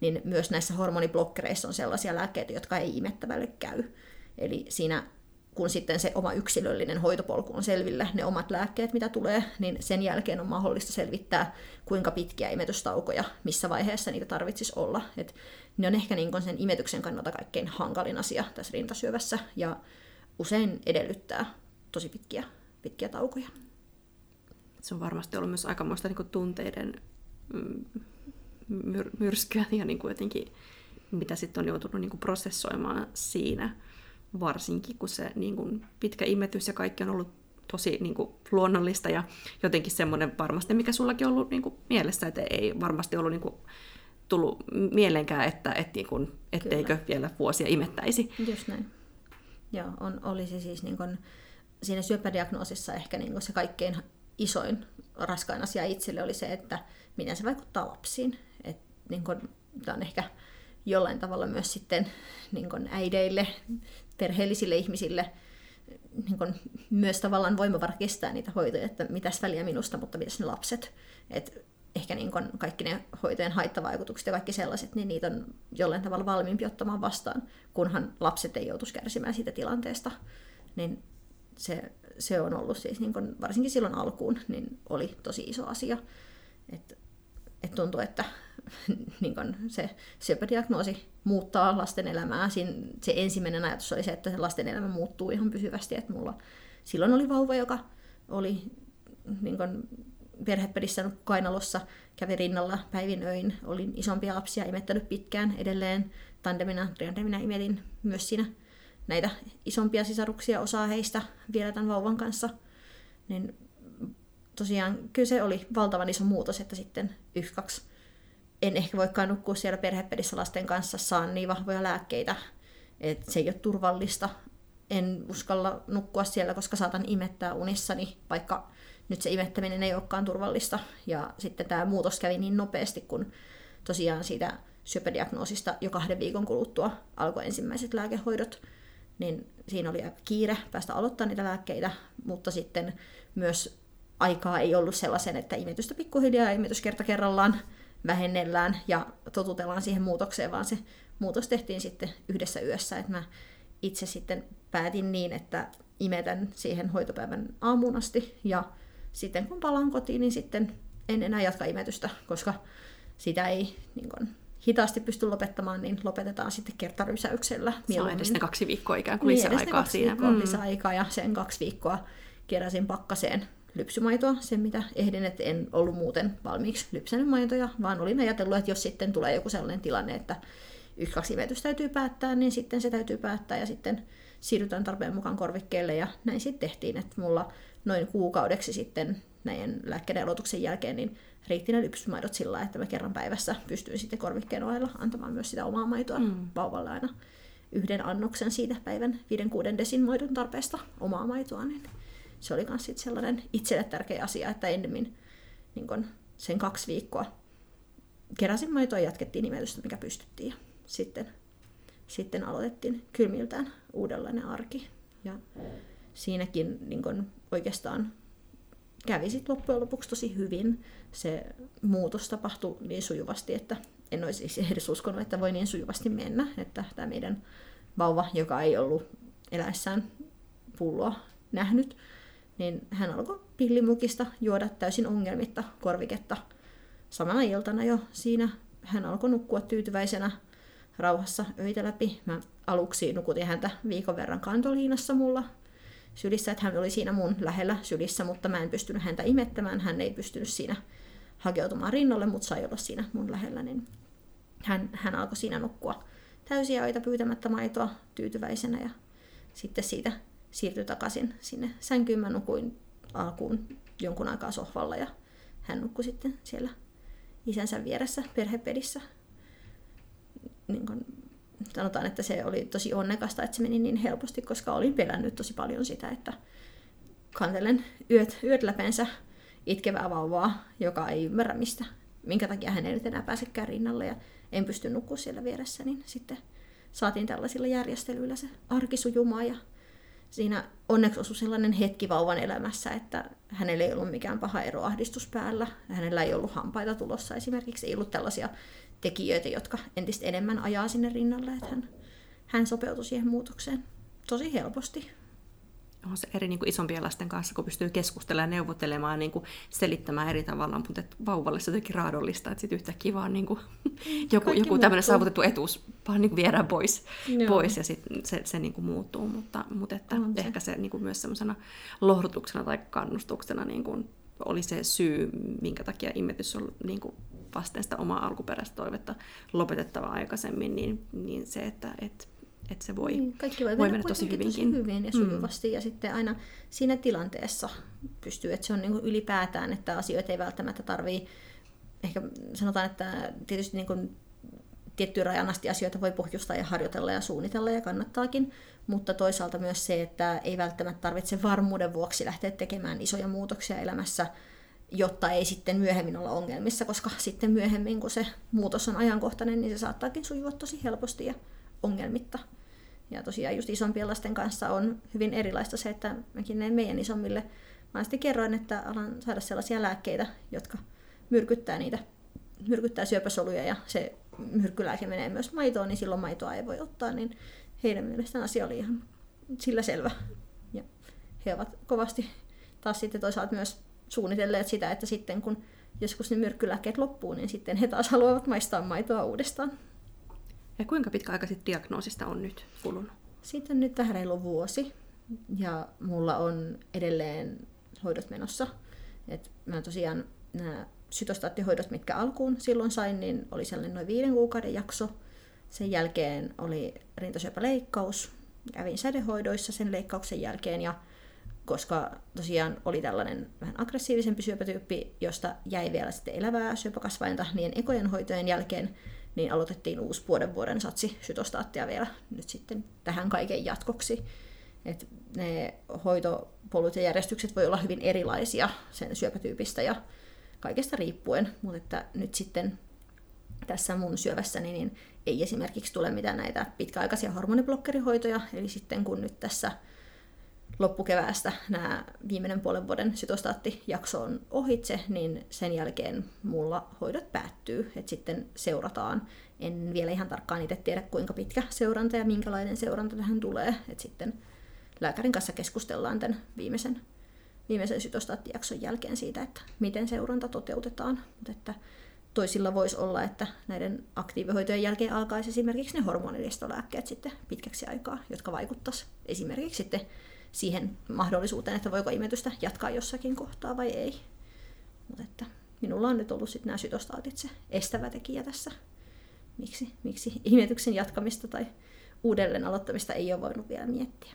niin myös näissä hormoniblokkereissa on sellaisia lääkkeitä, jotka ei imettävälle käy. Eli siinä kun sitten se oma yksilöllinen hoitopolku on selvillä, ne omat lääkkeet, mitä tulee, niin sen jälkeen on mahdollista selvittää, kuinka pitkiä imetystaukoja, missä vaiheessa niitä tarvitsisi olla. Et ne on ehkä niin sen imetyksen kannalta kaikkein hankalin asia tässä rintasyövässä, ja usein edellyttää tosi pitkiä, pitkiä taukoja. Se on varmasti ollut myös aikamoista niin tunteiden mm, myr- myrskyä ja niin kuin jotenkin, mitä sitten on joutunut niin kuin prosessoimaan siinä varsinkin, kun se niin kuin, pitkä imetys ja kaikki on ollut tosi niin kuin, luonnollista ja jotenkin semmoinen varmasti, mikä sullakin on ollut niin kuin, mielessä, että ei varmasti ollut niin kuin, tullut mieleenkään, että et, niin kuin, etteikö Kyllä. vielä vuosia imettäisi. Just näin. Joo, on, oli se siis niin kuin, siinä syöpädiagnoosissa ehkä niin kuin se kaikkein isoin raskain asia itselle oli se, että miten se vaikuttaa lapsiin. Et, niin kuin, tämä on ehkä jollain tavalla myös sitten niin kuin äideille perheellisille ihmisille niin kun myös tavallaan voimavara kestää niitä hoitoja, että mitäs väliä minusta, mutta mitäs ne lapset. Et ehkä niin kun kaikki ne hoitojen haittavaikutukset ja kaikki sellaiset, niin niitä on jollain tavalla valmiimpi ottamaan vastaan, kunhan lapset ei joutuisi kärsimään siitä tilanteesta. Niin se, se on ollut siis, niin kun, varsinkin silloin alkuun, niin oli tosi iso asia. Että et tuntuu, että niin kun se syöpädiagnoosi muuttaa lasten elämää. Siinä se ensimmäinen ajatus oli se, että se lasten elämä muuttuu ihan pysyvästi. Että mulla silloin oli vauva, joka oli niin kun, perhepedissä kainalossa, kävi rinnalla päivin öin, olin isompia lapsia, imettänyt pitkään edelleen tandemina, triandemina imetin myös siinä näitä isompia sisaruksia, osaa heistä vielä tämän vauvan kanssa. Niin tosiaan kyllä se oli valtavan iso muutos, että sitten yksi, kaksi en ehkä voikaan nukkua siellä perhepedissä lasten kanssa, saan niin vahvoja lääkkeitä, että se ei ole turvallista. En uskalla nukkua siellä, koska saatan imettää unissani, vaikka nyt se imettäminen ei olekaan turvallista. Ja sitten tämä muutos kävi niin nopeasti, kun tosiaan siitä syöpädiagnoosista jo kahden viikon kuluttua alkoi ensimmäiset lääkehoidot, niin siinä oli aika kiire päästä aloittaa niitä lääkkeitä, mutta sitten myös aikaa ei ollut sellaisen, että imetystä pikkuhiljaa ja imetys kerta kerrallaan vähennellään ja totutellaan siihen muutokseen, vaan se muutos tehtiin sitten yhdessä yössä. Että mä itse sitten päätin niin, että imetän siihen hoitopäivän aamuun asti ja sitten kun palaan kotiin, niin sitten en enää jatka imetystä, koska sitä ei niin kun, hitaasti pysty lopettamaan, niin lopetetaan sitten kertarysäyksellä. Saa edes ne kaksi viikkoa ikään kuin niin, lisäaikaa kaksi siinä. Viikkoa mm. lisäaikaa ja sen kaksi viikkoa keräsin pakkaseen lypsymaitoa, sen mitä ehdin, että en ollut muuten valmiiksi lypsänyt maitoja, vaan olin ajatellut, että jos sitten tulee joku sellainen tilanne, että yksi kaksi imetys täytyy päättää, niin sitten se täytyy päättää ja sitten siirrytään tarpeen mukaan korvikkeelle ja näin sitten tehtiin, että mulla noin kuukaudeksi sitten näiden lääkkeiden aloituksen jälkeen niin riitti ne lypsymaidot sillä että mä kerran päivässä pystyin sitten korvikkeen ohella antamaan myös sitä omaa maitoa mm. vauvalle aina yhden annoksen siitä päivän 5-6 desin maidon tarpeesta omaa maitoa, niin se oli myös sellainen itselle tärkeä asia, että ennemmin niin kun sen kaksi viikkoa keräsin maitoa ja jatkettiin nimetystä, mikä pystyttiin. Ja sitten, sitten aloitettiin kylmiltään uudenlainen arki. Ja siinäkin niin kun oikeastaan kävi sit loppujen lopuksi tosi hyvin. Se muutos tapahtui niin sujuvasti, että en olisi edes uskonut, että voi niin sujuvasti mennä. Että tämä meidän vauva, joka ei ollut eläessään pulloa nähnyt, niin hän alkoi pillimukista juoda täysin ongelmitta korviketta. Samana iltana jo siinä hän alkoi nukkua tyytyväisenä rauhassa öitä läpi. Mä aluksi nukutin häntä viikon verran kantoliinassa mulla sylissä, että hän oli siinä mun lähellä sylissä, mutta mä en pystynyt häntä imettämään. Hän ei pystynyt siinä hakeutumaan rinnalle, mutta sai olla siinä mun lähellä, niin hän, hän alkoi siinä nukkua täysiä öitä pyytämättä maitoa tyytyväisenä ja sitten siitä siirtyi takaisin sinne sänkyyn. Mä nukuin alkuun jonkun aikaa sohvalla ja hän nukkui sitten siellä isänsä vieressä perhepedissä. Niin sanotaan, että se oli tosi onnekasta, että se meni niin helposti, koska olin pelännyt tosi paljon sitä, että kantelen yöt, yöt läpensä itkevää vauvaa, joka ei ymmärrä mistä, minkä takia hän ei nyt enää pääsekään rinnalle ja en pysty nukkua siellä vieressä, niin sitten saatiin tällaisilla järjestelyillä se arki sujumaan ja siinä onneksi osui sellainen hetki vauvan elämässä, että hänellä ei ollut mikään paha eroahdistus päällä. Hänellä ei ollut hampaita tulossa esimerkiksi. Ei ollut tällaisia tekijöitä, jotka entistä enemmän ajaa sinne rinnalle, että hän, hän sopeutui siihen muutokseen tosi helposti on se eri niin kuin isompien lasten kanssa, kun pystyy keskustelemaan ja neuvottelemaan niin kuin selittämään eri tavalla, mutta et vauvalle se jotenkin raadollista, että sitten yhtäkkiä vaan niin kuin, joku, joku tämmöinen saavutettu etuus vaan niin kuin viedään pois, pois ja sitten se, se niin kuin muuttuu, mutta, mutta että on ehkä se, se niin kuin myös semmoisena lohdutuksena tai kannustuksena niin kuin oli se syy, minkä takia imetys on niin kuin vasten sitä omaa alkuperäistä toivetta lopetettava aikaisemmin, niin, niin se, että et, että se voi, niin, kaikki voi, voi mennä tosi hyvinkin. Tosi hyvin ja sujuvasti. Mm. Ja sitten aina siinä tilanteessa pystyy, että se on niin kuin ylipäätään, että asioita ei välttämättä tarvii, ehkä sanotaan, että tietysti niin kuin tiettyyn rajan asti asioita voi pohjustaa ja harjoitella ja suunnitella ja kannattaakin, mutta toisaalta myös se, että ei välttämättä tarvitse varmuuden vuoksi lähteä tekemään isoja muutoksia elämässä, jotta ei sitten myöhemmin olla ongelmissa, koska sitten myöhemmin, kun se muutos on ajankohtainen, niin se saattaakin sujua tosi helposti ja ongelmitta. Ja tosiaan just isompien lasten kanssa on hyvin erilaista se, että mäkin näin meidän isommille. Mä sitten kerroin, että alan saada sellaisia lääkkeitä, jotka myrkyttää niitä, myrkyttää syöpäsoluja ja se myrkkylääke menee myös maitoon, niin silloin maitoa ei voi ottaa, niin heidän mielestään asia oli ihan sillä selvä. Ja he ovat kovasti taas sitten toisaalta myös suunnitelleet sitä, että sitten kun joskus ne myrkkylääkkeet loppuu, niin sitten he taas haluavat maistaa maitoa uudestaan. Ja kuinka pitkä aika sitten diagnoosista on nyt kulunut? Siitä on nyt vähän reilu vuosi ja mulla on edelleen hoidot menossa. Et mä tosiaan nämä sytostaattihoidot, mitkä alkuun silloin sain, niin oli sellainen noin viiden kuukauden jakso. Sen jälkeen oli rintasyöpäleikkaus. Kävin sädehoidoissa sen leikkauksen jälkeen ja koska tosiaan oli tällainen vähän aggressiivisempi syöpätyyppi, josta jäi vielä sitten elävää syöpäkasvainta niin ekojen hoitojen jälkeen, niin aloitettiin uusi vuoden vuoden satsi sytostaattia vielä nyt sitten tähän kaiken jatkoksi. että ne hoitopolut ja järjestykset voi olla hyvin erilaisia sen syöpätyypistä ja kaikesta riippuen, mutta että nyt sitten tässä mun syövässäni niin ei esimerkiksi tule mitään näitä pitkäaikaisia hormoniblokkerihoitoja, eli sitten kun nyt tässä loppukeväästä nämä viimeinen puolen vuoden sytostaattijakso on ohitse, niin sen jälkeen mulla hoidot päättyy, että sitten seurataan. En vielä ihan tarkkaan itse tiedä, kuinka pitkä seuranta ja minkälainen seuranta tähän tulee, että sitten lääkärin kanssa keskustellaan tämän viimeisen, viimeisen sytostaattijakson jälkeen siitä, että miten seuranta toteutetaan. Mutta että toisilla voisi olla, että näiden aktiivihoitojen jälkeen alkaisi esimerkiksi ne hormonilistolääkkeet sitten pitkäksi aikaa, jotka vaikuttaisi esimerkiksi sitten siihen mahdollisuuteen, että voiko imetystä jatkaa jossakin kohtaa vai ei. Mutta että minulla on nyt ollut sitten nämä sytostaatit se estävä tekijä tässä. Miksi, miksi imetyksen jatkamista tai uudelleen aloittamista ei ole voinut vielä miettiä.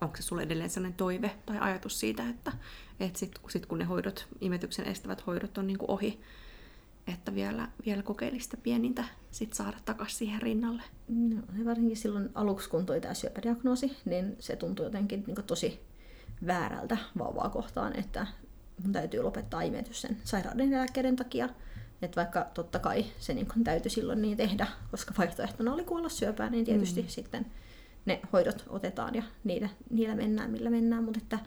Onko se sulle edelleen sellainen toive tai ajatus siitä, että, että sitten sit kun ne hoidot, imetyksen estävät hoidot on niin kuin ohi, että vielä, vielä kokeilista pienintä sit saada takaisin siihen rinnalle. No, varsinkin silloin aluksi, kun toi tämä syöpädiagnoosi, niin se tuntui jotenkin niin tosi väärältä vauvaa kohtaan, että mun täytyy lopettaa imetys sen sairauden lääkkeiden takia. Että vaikka totta kai se niin kun täytyy silloin niin tehdä, koska vaihtoehtona oli kuolla syöpään, niin tietysti mm. sitten ne hoidot otetaan ja niillä, niillä mennään, millä mennään. Mutta että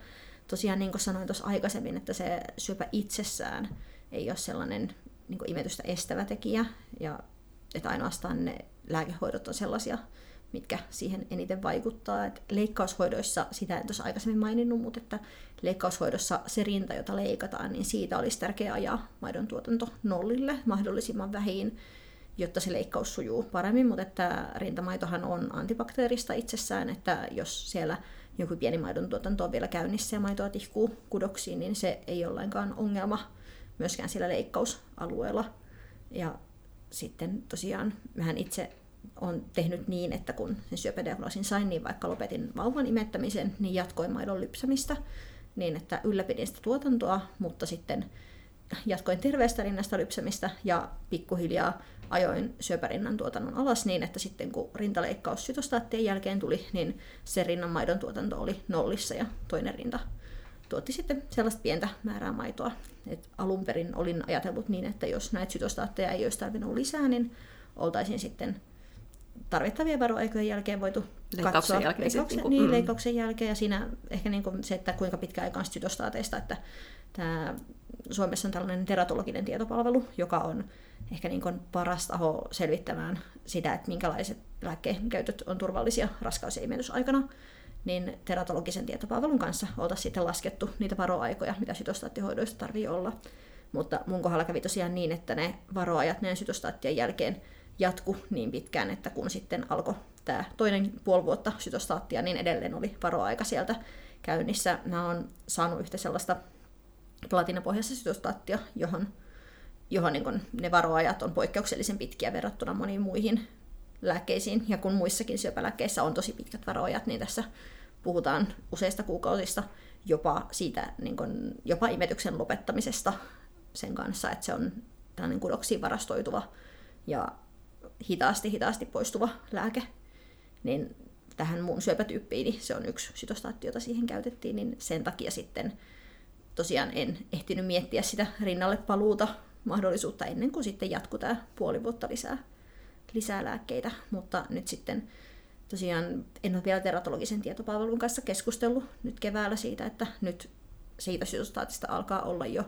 tosiaan niin kuin sanoin tuossa aikaisemmin, että se syöpä itsessään ei ole sellainen niin imetystä estävä tekijä ja että ainoastaan ne lääkehoidot on sellaisia, mitkä siihen eniten vaikuttaa. Et leikkaushoidoissa, sitä en tuossa aikaisemmin maininnut, mutta että leikkaushoidossa se rinta, jota leikataan, niin siitä olisi tärkeää ajaa maidon tuotanto nollille mahdollisimman vähin, jotta se leikkaus sujuu paremmin, mutta että rintamaitohan on antibakteerista itsessään, että jos siellä joku pieni maidon tuotanto on vielä käynnissä ja maitoa tihkuu kudoksiin, niin se ei ole lainkaan ongelma myöskään siellä leikkausalueella. Ja sitten tosiaan vähän itse on tehnyt niin, että kun sen syöpädiagnoosin sain, niin vaikka lopetin vauvan imettämisen, niin jatkoin maidon lypsämistä niin, että ylläpidin sitä tuotantoa, mutta sitten jatkoin terveestä rinnasta lypsämistä ja pikkuhiljaa ajoin syöpärinnan tuotannon alas niin, että sitten kun rintaleikkaus sytostaattien jälkeen tuli, niin se rinnan maidon tuotanto oli nollissa ja toinen rinta tuotti sitten sellaista pientä määrää maitoa. Et alun perin olin ajatellut niin, että jos näitä sytostaatteja ei olisi tarvinnut lisää, niin oltaisiin sitten tarvittavien varoaikojen jälkeen voitu leikkauksen katsoa jälkeen leikkauksen, sitten, niin, mm. leikkauksen jälkeen ja siinä ehkä niin kuin se, että kuinka pitkä aika on sytostaateista, että tämä Suomessa on tällainen teratologinen tietopalvelu, joka on ehkä niin kuin paras taho selvittämään sitä, että minkälaiset lääkkeen käytöt on turvallisia raskaus- ja imetysaikana niin teratologisen tietopalvelun kanssa oltaisiin sitten laskettu niitä varoaikoja, mitä sytostaattihoidoista tarvii olla. Mutta mun kohdalla kävi tosiaan niin, että ne varoajat näiden sytostaattien jälkeen jatku niin pitkään, että kun sitten alkoi tämä toinen puoli vuotta sytostaattia, niin edelleen oli varoaika sieltä käynnissä. Mä oon saanut yhtä sellaista platinapohjaista sytostaattia, johon, johon niin ne varoajat on poikkeuksellisen pitkiä verrattuna moniin muihin lääkkeisiin, ja kun muissakin syöpälääkkeissä on tosi pitkät varoajat, niin tässä puhutaan useista kuukausista jopa siitä niin kun, jopa imetyksen lopettamisesta sen kanssa, että se on tällainen kudoksiin varastoituva ja hitaasti, hitaasti poistuva lääke. Niin tähän mun syöpätyyppiin, niin se on yksi sytostaatti, jota siihen käytettiin, niin sen takia sitten tosiaan en ehtinyt miettiä sitä rinnalle paluuta mahdollisuutta ennen kuin sitten jatkuu tämä puoli vuotta lisää lisää lääkkeitä, mutta nyt sitten tosiaan en ole vielä teratologisen tietopalvelun kanssa keskustellut nyt keväällä siitä, että nyt siitä sytostaatista alkaa olla jo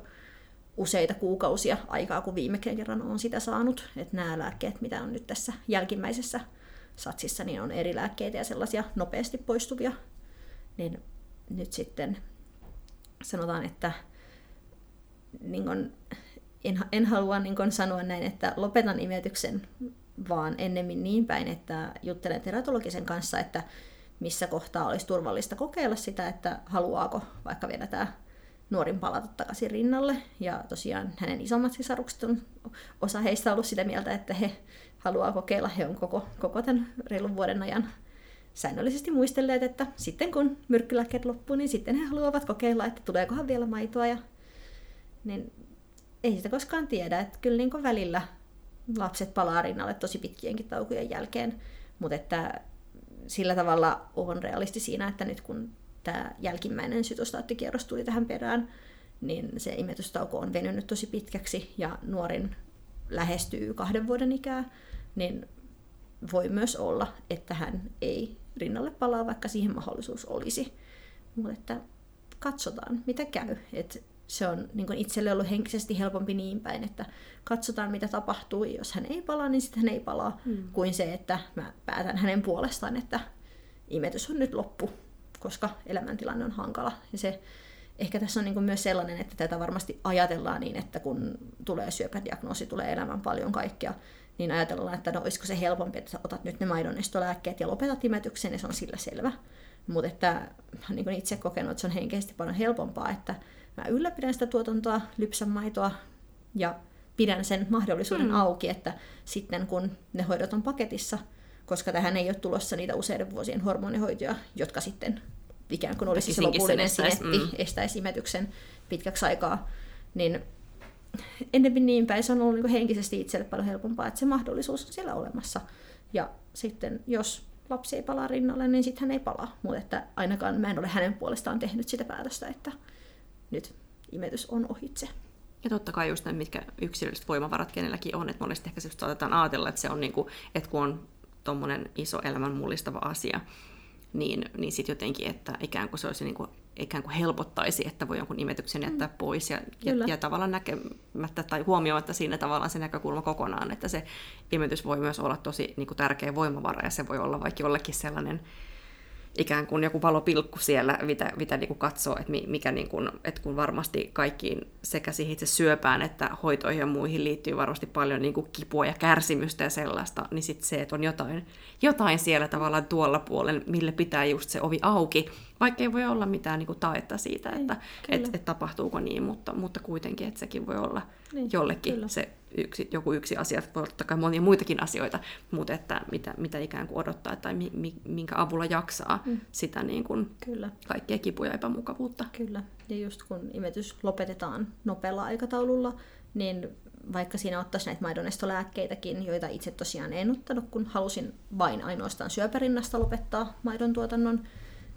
useita kuukausia aikaa, kun viime kerran on sitä saanut. Että nämä lääkkeet, mitä on nyt tässä jälkimmäisessä satsissa, niin on eri lääkkeitä ja sellaisia nopeasti poistuvia. Niin nyt sitten sanotaan, että niin kun, en, en halua niin kun sanoa näin, että lopetan imetyksen vaan ennemmin niin päin, että juttelen teratologisen kanssa, että missä kohtaa olisi turvallista kokeilla sitä, että haluaako vaikka vielä tämä nuorin palata takaisin rinnalle. Ja tosiaan hänen isommat sisarukset on, osa heistä ollut sitä mieltä, että he haluaa kokeilla. He on koko, koko tämän reilun vuoden ajan säännöllisesti muistelleet, että sitten kun myrkkylääkkeet loppuu, niin sitten he haluavat kokeilla, että tuleekohan vielä maitoa. Ja, niin ei sitä koskaan tiedä, että kyllä niin välillä lapset palaa rinnalle tosi pitkienkin taukojen jälkeen, mutta että sillä tavalla on realisti siinä, että nyt kun tämä jälkimmäinen sytostaattikierros tuli tähän perään, niin se imetystauko on venynyt tosi pitkäksi ja nuorin lähestyy kahden vuoden ikää, niin voi myös olla, että hän ei rinnalle palaa, vaikka siihen mahdollisuus olisi. Mutta että katsotaan, mitä käy. Et se on niin itselle ollut henkisesti helpompi niin päin, että katsotaan mitä tapahtuu. Jos hän ei palaa, niin sitten hän ei palaa, mm. kuin se, että mä päätän hänen puolestaan, että imetys on nyt loppu, koska elämäntilanne on hankala. Ja se, ehkä tässä on niin myös sellainen, että tätä varmasti ajatellaan niin, että kun tulee syöpädiagnoosi, tulee elämän paljon kaikkea, niin ajatellaan, että no olisiko se helpompi, että otat nyt ne maidonestolääkkeet ja lopetat imetyksen, ja se on sillä selvä. Mutta että niin kuin itse kokenut, että se on henkisesti paljon helpompaa, että mä ylläpidän sitä tuotantoa, lypsän maitoa ja pidän sen mahdollisuuden mm. auki, että sitten kun ne hoidot on paketissa, koska tähän ei ole tulossa niitä useiden vuosien hormonihoitoja, jotka sitten ikään kuin olisi se lopullinen sinetti, mm. estäisi imetyksen pitkäksi aikaa, niin ennemmin niin päin se on ollut niin henkisesti itselle paljon helpompaa, että se mahdollisuus on siellä olemassa. Ja sitten jos lapsi ei palaa rinnalle, niin sitten hän ei palaa. Mutta että ainakaan mä en ole hänen puolestaan tehnyt sitä päätöstä, että nyt imetys on ohitse. Ja totta kai just ne, mitkä yksilölliset voimavarat kenelläkin on, että monesti ehkä se saatetaan ajatella, että se on niin kuin, että kun on tuommoinen iso elämän mullistava asia, niin, niin sitten jotenkin, että ikään kuin se olisi niin kuin, ikään kuin helpottaisi, että voi jonkun imetyksen jättää mm. pois ja, ja, ja tavallaan näkemättä tai huomioimatta siinä tavallaan se näkökulma kokonaan, että se imetys voi myös olla tosi niin kuin tärkeä voimavara ja se voi olla vaikka jollekin sellainen ikään kuin joku valopilkku siellä, mitä, mitä niin kuin katsoo, että, mikä niin kuin, että kun varmasti kaikkiin sekä siihen itse syöpään että hoitoihin ja muihin liittyy varmasti paljon niin kuin kipua ja kärsimystä ja sellaista, niin sitten se, että on jotain, jotain siellä tavallaan tuolla puolen, mille pitää just se ovi auki, vaikka ei voi olla mitään niin kuin taetta siitä, että et, et tapahtuuko niin, mutta, mutta kuitenkin, että sekin voi olla niin, jollekin kyllä. se yksi, joku yksi asia, voi olla kai monia muitakin asioita, mutta että mitä, mitä ikään kuin odottaa tai mi, mi, minkä avulla jaksaa mm. sitä niin kuin Kyllä. kaikkea kipuja ja epämukavuutta. Kyllä, ja just kun imetys lopetetaan nopealla aikataululla, niin vaikka siinä ottaisi näitä maidonestolääkkeitäkin, joita itse tosiaan en ottanut, kun halusin vain ainoastaan syöpärinnasta lopettaa maidon tuotannon,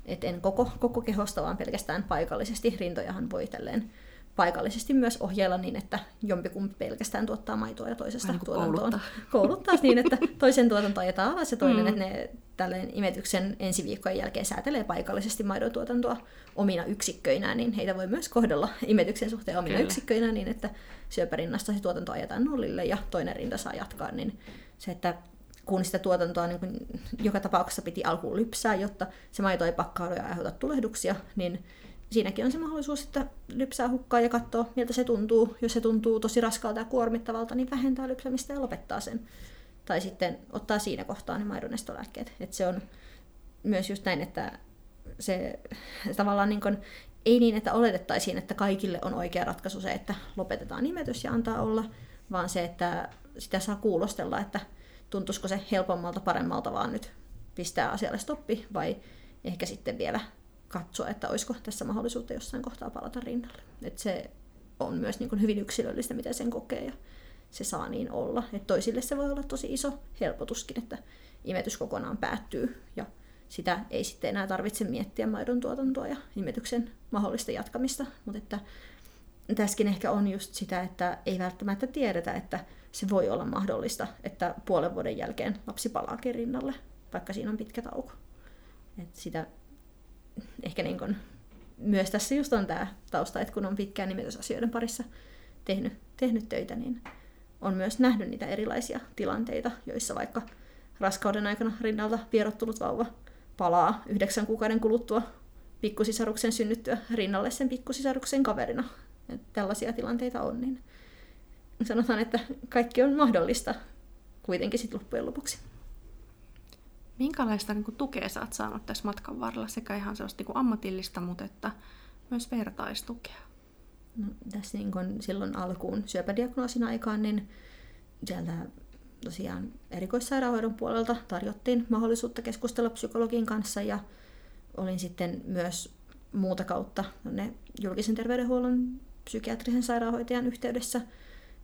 et en koko, koko kehosta, vaan pelkästään paikallisesti. Rintojahan voi tälleen paikallisesti myös ohjeella niin, että jompikumpi pelkästään tuottaa maitoa ja toisesta niin tuotantoon. Kouluttaa. kouluttaa niin, että toisen tuotanto ajetaan alas ja toinen, mm. että ne tälleen imetyksen ensi viikkojen jälkeen säätelee paikallisesti maidon tuotantoa omina yksikköinään, niin heitä voi myös kohdella imetyksen suhteen omina Kyllä. yksikköinään niin, että syöpärinnasta se tuotanto ajetaan nollille ja toinen rinta saa jatkaa, niin se, että kun sitä tuotantoa niin kuin joka tapauksessa piti alkuun lypsää, jotta se maito ei pakkaudu ja aiheuta tulehduksia, niin siinäkin on se mahdollisuus, että lypsää hukkaa ja katsoo, miltä se tuntuu. Jos se tuntuu tosi raskaalta ja kuormittavalta, niin vähentää lypsämistä ja lopettaa sen. Tai sitten ottaa siinä kohtaa ne maidonestolääkkeet. Et se on myös just näin, että se tavallaan niin kuin, ei niin, että oletettaisiin, että kaikille on oikea ratkaisu se, että lopetetaan nimetys ja antaa olla, vaan se, että sitä saa kuulostella, että tuntuisiko se helpommalta, paremmalta vaan nyt pistää asialle stoppi, vai ehkä sitten vielä katsoa, että olisiko tässä mahdollisuutta jossain kohtaa palata rinnalle. Et se on myös niin kuin hyvin yksilöllistä, miten sen kokee ja se saa niin olla. Et toisille se voi olla tosi iso helpotuskin, että imetys kokonaan päättyy ja sitä ei sitten enää tarvitse miettiä maidon tuotantoa ja imetyksen mahdollista jatkamista, mutta että tässäkin ehkä on just sitä, että ei välttämättä tiedetä, että se voi olla mahdollista, että puolen vuoden jälkeen lapsi palaakin rinnalle, vaikka siinä on pitkä tauko. Et sitä ehkä niin kun, myös tässä just on tämä tausta, että kun on pitkään nimetysasioiden parissa tehnyt, tehnyt töitä, niin on myös nähnyt niitä erilaisia tilanteita, joissa vaikka raskauden aikana rinnalta vierottunut vauva palaa yhdeksän kuukauden kuluttua pikkusisaruksen synnyttyä rinnalle sen pikkusisaruksen kaverina. Et tällaisia tilanteita on, niin sanotaan, että kaikki on mahdollista kuitenkin sitten loppujen lopuksi. Minkälaista niin kuin, tukea sä oot saanut tässä matkan varrella, sekä ihan sellaista niin kuin ammatillista, mutta että myös vertaistukea? No, tässä niin kun silloin alkuun syöpädiagnoosin aikaan, niin sieltä tosiaan erikoissairaanhoidon puolelta tarjottiin mahdollisuutta keskustella psykologin kanssa ja olin sitten myös muuta kautta julkisen terveydenhuollon psykiatrisen sairaanhoitajan yhteydessä.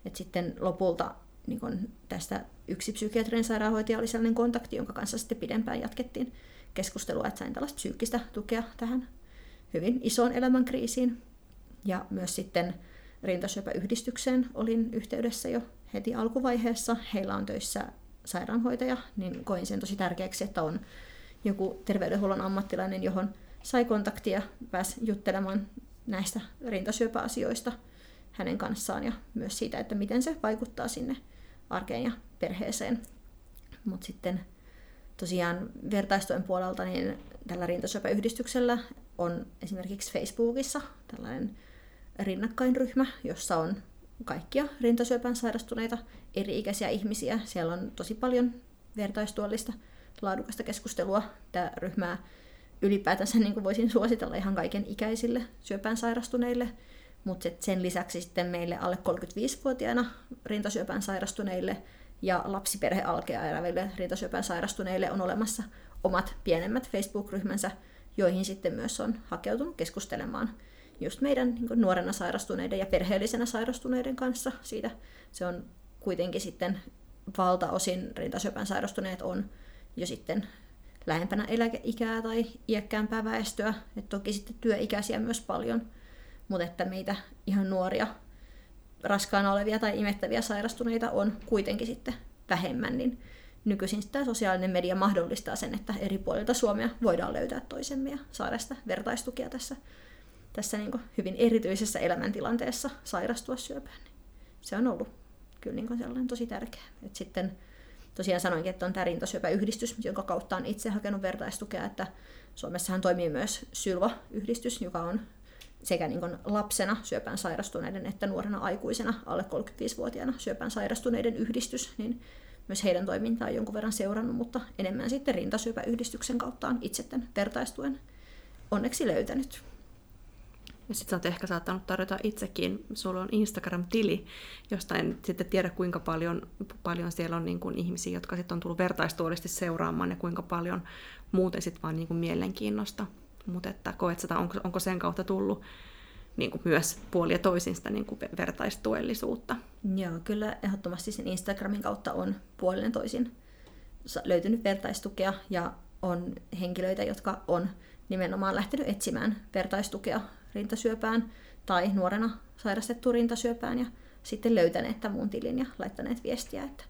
Et sitten lopulta niin kun tästä yksi psykiatrinen sairaanhoitaja oli sellainen kontakti, jonka kanssa sitten pidempään jatkettiin keskustelua, että sain tällaista psyykkistä tukea tähän hyvin isoon elämänkriisiin. Ja myös sitten rintasyöpäyhdistykseen olin yhteydessä jo heti alkuvaiheessa. Heillä on töissä sairaanhoitaja, niin koin sen tosi tärkeäksi, että on joku terveydenhuollon ammattilainen, johon sai kontaktia, pääsi juttelemaan näistä rintasyöpäasioista hänen kanssaan ja myös siitä, että miten se vaikuttaa sinne arkeen ja perheeseen. Mutta sitten tosiaan vertaistuen puolelta niin tällä rintasyöpäyhdistyksellä on esimerkiksi Facebookissa tällainen rinnakkainryhmä, jossa on kaikkia rintasyöpään sairastuneita eri-ikäisiä ihmisiä. Siellä on tosi paljon vertaistuollista laadukasta keskustelua. Tämä ryhmää ylipäätänsä niin kuin voisin suositella ihan kaiken ikäisille syöpään sairastuneille, mutta sen lisäksi sitten meille alle 35-vuotiaana rintasyöpään sairastuneille ja lapsiperhealkea eläville rintasyöpään sairastuneille on olemassa omat pienemmät Facebook-ryhmänsä, joihin sitten myös on hakeutunut keskustelemaan just meidän niin nuorena sairastuneiden ja perheellisenä sairastuneiden kanssa. Siitä se on kuitenkin sitten valtaosin rintasyöpään sairastuneet on jo sitten lähempänä eläkeikää tai iäkkäämpää väestöä. Et toki sitten työikäisiä myös paljon, mutta että meitä ihan nuoria raskaana olevia tai imettäviä sairastuneita on kuitenkin sitten vähemmän, niin nykyisin tämä sosiaalinen media mahdollistaa sen, että eri puolilta Suomea voidaan löytää toisemme ja saada sitä vertaistukia tässä, tässä niin hyvin erityisessä elämäntilanteessa sairastua syöpään. Niin se on ollut kyllä niin sellainen tosi tärkeä. Et sitten tosiaan sanoinkin, että on tämä rintasyöpäyhdistys, jonka kautta on itse hakenut vertaistukea, että Suomessahan toimii myös Sylva-yhdistys, joka on sekä niin kuin lapsena syöpään sairastuneiden että nuorena aikuisena alle 35-vuotiaana syöpään sairastuneiden yhdistys, niin myös heidän toimintaa on jonkun verran seurannut, mutta enemmän sitten rintasyöpäyhdistyksen kautta on itse tämän vertaistuen onneksi löytänyt. Ja sitten sä oot ehkä saattanut tarjota itsekin, sulla on Instagram-tili, josta en sitten tiedä kuinka paljon, paljon siellä on niin kuin ihmisiä, jotka sitten on tullut vertaistuolisesti seuraamaan ja kuinka paljon muuten sitten vaan niin kuin mielenkiinnosta. Mutta että koet sitä, onko, onko sen kautta tullut niin kuin myös puoli ja toisin sitä niin kuin vertaistuellisuutta? Joo, kyllä ehdottomasti sen Instagramin kautta on puolinen toisin löytynyt vertaistukea ja on henkilöitä, jotka on nimenomaan lähtenyt etsimään vertaistukea rintasyöpään tai nuorena sairastettu rintasyöpään ja sitten löytäneet tämän mun tilin ja laittaneet viestiä, että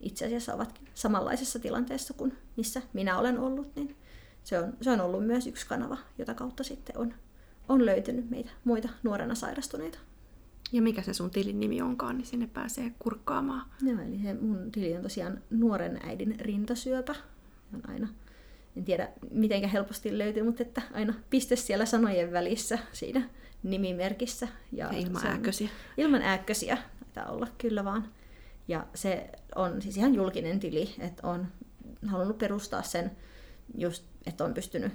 itse asiassa ovat samanlaisessa tilanteessa kuin missä minä olen ollut, niin se on, se on ollut myös yksi kanava, jota kautta sitten on, on löytynyt meitä muita nuorena sairastuneita. Ja mikä se sun tilin nimi onkaan, niin sinne pääsee kurkkaamaan. Joo, eli se mun tili on tosiaan nuoren äidin rintasyöpä. On aina en tiedä miten helposti löytyy, mutta että aina piste siellä sanojen välissä siinä nimimerkissä. Ja, ja ilman ääkkösiä. Ilman ääkkösiä taitaa olla kyllä vaan. Ja se on siis ihan julkinen tili, että on halunnut perustaa sen just, että on pystynyt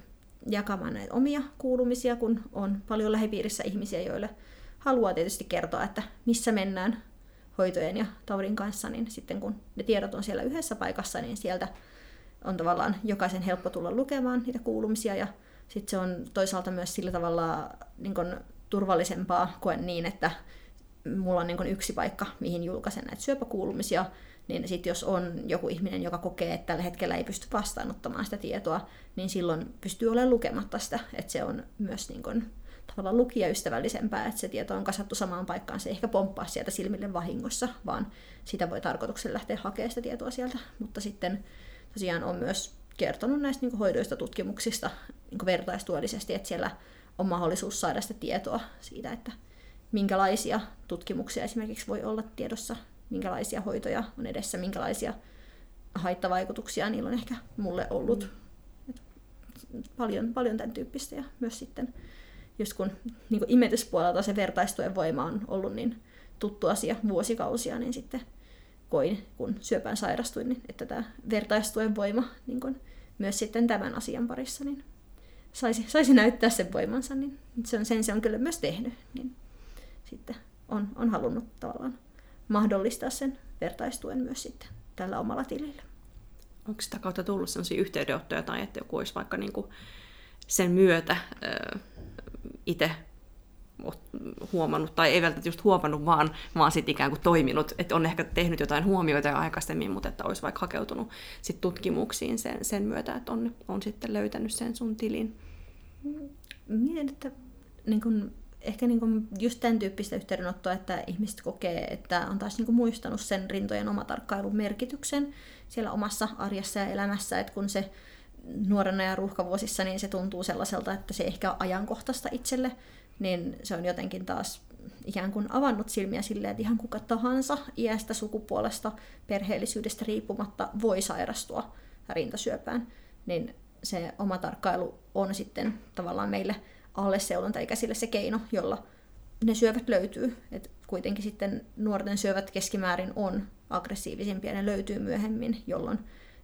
jakamaan näitä omia kuulumisia, kun on paljon lähipiirissä ihmisiä, joille haluaa tietysti kertoa, että missä mennään hoitojen ja taudin kanssa, niin sitten kun ne tiedot on siellä yhdessä paikassa, niin sieltä on tavallaan jokaisen helppo tulla lukemaan niitä kuulumisia. Ja sitten se on toisaalta myös sillä tavalla niin kun, turvallisempaa koen niin, että mulla on niin kun, yksi paikka, mihin julkaisen näitä syöpäkuulumisia, niin sitten jos on joku ihminen, joka kokee, että tällä hetkellä ei pysty vastaanottamaan sitä tietoa, niin silloin pystyy olemaan lukematta sitä, että se on myös niin kun, tavallaan lukijaystävällisempää, että se tieto on kasattu samaan paikkaan, se ei ehkä pomppaa sieltä silmille vahingossa, vaan sitä voi tarkoituksen lähteä hakemaan sitä tietoa sieltä, mutta sitten tosiaan on myös kertonut näistä niin hoidoista tutkimuksista niin vertaistuellisesti, että siellä on mahdollisuus saada sitä tietoa siitä, että minkälaisia tutkimuksia esimerkiksi voi olla tiedossa, minkälaisia hoitoja on edessä, minkälaisia haittavaikutuksia niillä on ehkä mulle ollut. Mm. paljon, paljon tämän tyyppistä ja myös sitten, just kun niin imetyspuolelta se vertaistuen voima on ollut niin tuttu asia vuosikausia, niin sitten koin, kun syöpään sairastuin, niin että tämä vertaistuen voima niin kun myös sitten tämän asian parissa niin saisi, saisi näyttää sen voimansa, niin se on, sen se on kyllä myös tehnyt. Niin sitten on, on halunnut tavallaan mahdollistaa sen vertaistuen myös sitten tällä omalla tilillä. Onko sitä kautta tullut sellaisia yhteydenottoja tai että joku olisi vaikka niin kuin sen myötä itse huomannut, tai ei välttämättä just huomannut, vaan, vaan sitten ikään kuin toiminut, että on ehkä tehnyt jotain huomioita jo aikaisemmin, mutta että olisi vaikka hakeutunut sit tutkimuksiin sen, sen myötä, että on, on sitten löytänyt sen sun tilin. Mietin, että niin kun, ehkä niin kun just tämän tyyppistä yhteydenottoa, että ihmiset kokee, että on taas niin muistanut sen rintojen omatarkkailun merkityksen siellä omassa arjessa ja elämässä, että kun se nuorena ja ruuhkavuosissa, niin se tuntuu sellaiselta, että se ehkä on ajankohtaista itselle, niin se on jotenkin taas ikään kuin avannut silmiä silleen, että ihan kuka tahansa iästä, sukupuolesta, perheellisyydestä riippumatta voi sairastua rintasyöpään. Niin se oma tarkkailu on sitten tavallaan meille alle seulonta-ikäisille se keino, jolla ne syövät löytyy. Et kuitenkin sitten nuorten syövät keskimäärin on aggressiivisimpia, ne löytyy myöhemmin, jolloin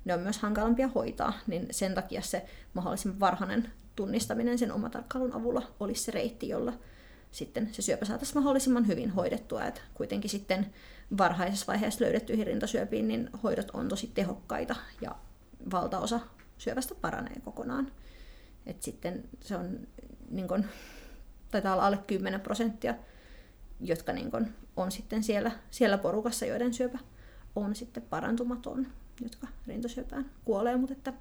ne on myös hankalampia hoitaa, niin sen takia se mahdollisimman varhainen tunnistaminen sen omatarkkailun avulla olisi se reitti, jolla sitten se syöpä saataisiin mahdollisimman hyvin hoidettua. Et kuitenkin sitten varhaisessa vaiheessa löydettyihin rintasyöpiin, niin hoidot on tosi tehokkaita ja valtaosa syövästä paranee kokonaan. Et sitten se on, niin kun, taitaa olla alle 10 prosenttia, jotka niin kun, on sitten siellä, siellä porukassa, joiden syöpä on sitten parantumaton jotka rintasyöpään kuolee, mutta että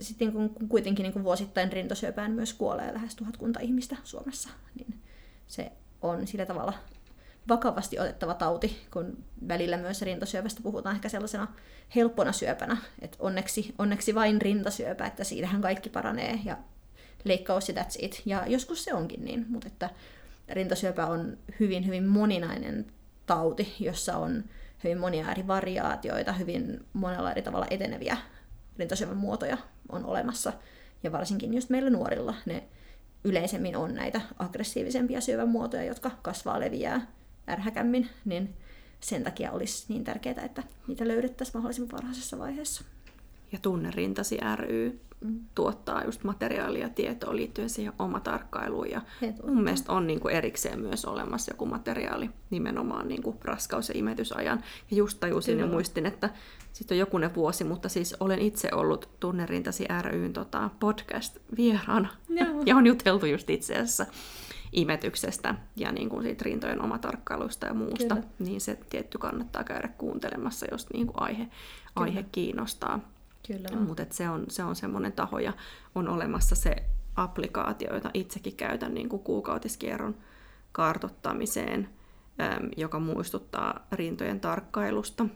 sitten kun kuitenkin niin kuin vuosittain rintasyöpään myös kuolee lähes tuhatkunta ihmistä Suomessa, niin se on sillä tavalla vakavasti otettava tauti, kun välillä myös rintasyöpästä puhutaan ehkä sellaisena helppona syöpänä, että onneksi, onneksi vain rintasyöpä, että siitähän kaikki paranee ja leikkaus ja that's it. Ja joskus se onkin niin, mutta että rintasyöpä on hyvin, hyvin moninainen tauti, jossa on hyvin monia eri variaatioita, hyvin monella eri tavalla eteneviä rintasyövän muotoja on olemassa. Ja varsinkin just meillä nuorilla ne yleisemmin on näitä aggressiivisempia syövän muotoja, jotka kasvaa, leviää ärhäkämmin, niin sen takia olisi niin tärkeää, että niitä löydettäisiin mahdollisimman varhaisessa vaiheessa. Ja Tunnerintasi ry tuottaa just materiaalia ja tietoa liittyen siihen omatarkkailuun. Ja mun mielestä on niin kuin erikseen myös olemassa joku materiaali nimenomaan niin kuin raskaus- ja imetysajan. Ja just tajusin Kyllä. ja muistin, että sitten on jokunen vuosi, mutta siis olen itse ollut Tunnerintasi ryn tota, podcast vieraana. ja on juteltu just itse asiassa imetyksestä ja niin kuin siitä rintojen omatarkkailusta ja muusta. Kyllä. Niin se tietty kannattaa käydä kuuntelemassa, jos niin kuin aihe, aihe kiinnostaa. Kyllä. Mutta se on, se on semmoinen taho ja on olemassa se applikaatio, jota itsekin käytän niin kuin kuukautiskierron kartottamiseen, joka muistuttaa rintojen tarkkailusta.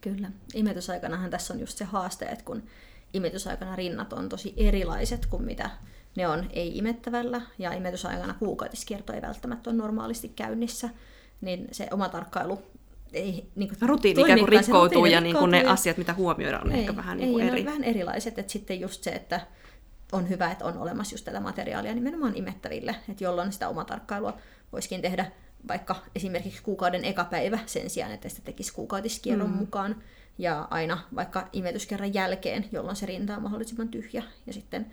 Kyllä. Imetysaikanahan tässä on just se haaste, että kun imetysaikana rinnat on tosi erilaiset kuin mitä ne on ei-imettävällä, ja imetysaikana kuukautiskierto ei välttämättä ole normaalisti käynnissä, niin se oma tarkkailu ei niin kuin, rutiini ikään kuin rikkoutuu ja niin kuin ne asiat, mitä huomioidaan, on ei, ehkä vähän niin kuin ei, eri. Vähän erilaiset, että sitten just se, että on hyvä, että on olemassa just tätä materiaalia nimenomaan imettäville, että jolloin sitä omatarkkailua voisikin tehdä vaikka esimerkiksi kuukauden eka päivä sen sijaan, että sitä tekisi kuukautiskierron mm. mukaan, ja aina vaikka imetyskerran jälkeen, jolloin se rinta on mahdollisimman tyhjä, ja sitten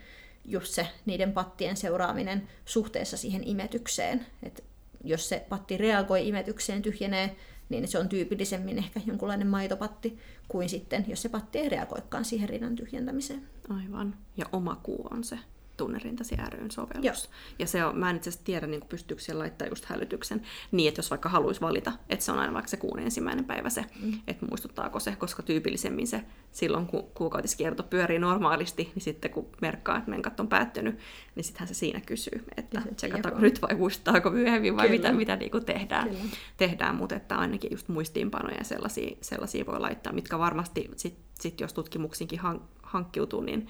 just se niiden pattien seuraaminen suhteessa siihen imetykseen, että jos se patti reagoi imetykseen, tyhjenee, niin se on tyypillisemmin ehkä jonkunlainen maitopatti kuin sitten, jos se patti ei reagoikaan siihen rinnan tyhjentämiseen. Aivan. Ja oma kuu on se tunnerintasi ryn sovellus. Joo. Ja se on, mä en itse asiassa tiedä, niin pystyykö siellä laittaa just hälytyksen niin, että jos vaikka haluaisi valita, että se on aina vaikka se kuun ensimmäinen päivä se, mm. että muistuttaako se, koska tyypillisemmin se silloin, kun kuukautiskierto pyörii normaalisti, niin sitten kun merkkaa, että menkat on päättynyt, niin sittenhän se siinä kysyy, että tsekataanko nyt vai muistaako myöhemmin vai Kyllä. mitä, mitä niin kuin tehdään. tehdään. Mutta että ainakin just muistiinpanoja ja sellaisia, sellaisia voi laittaa, mitkä varmasti sit, sit jos tutkimuksiinkin hankkiutuu, niin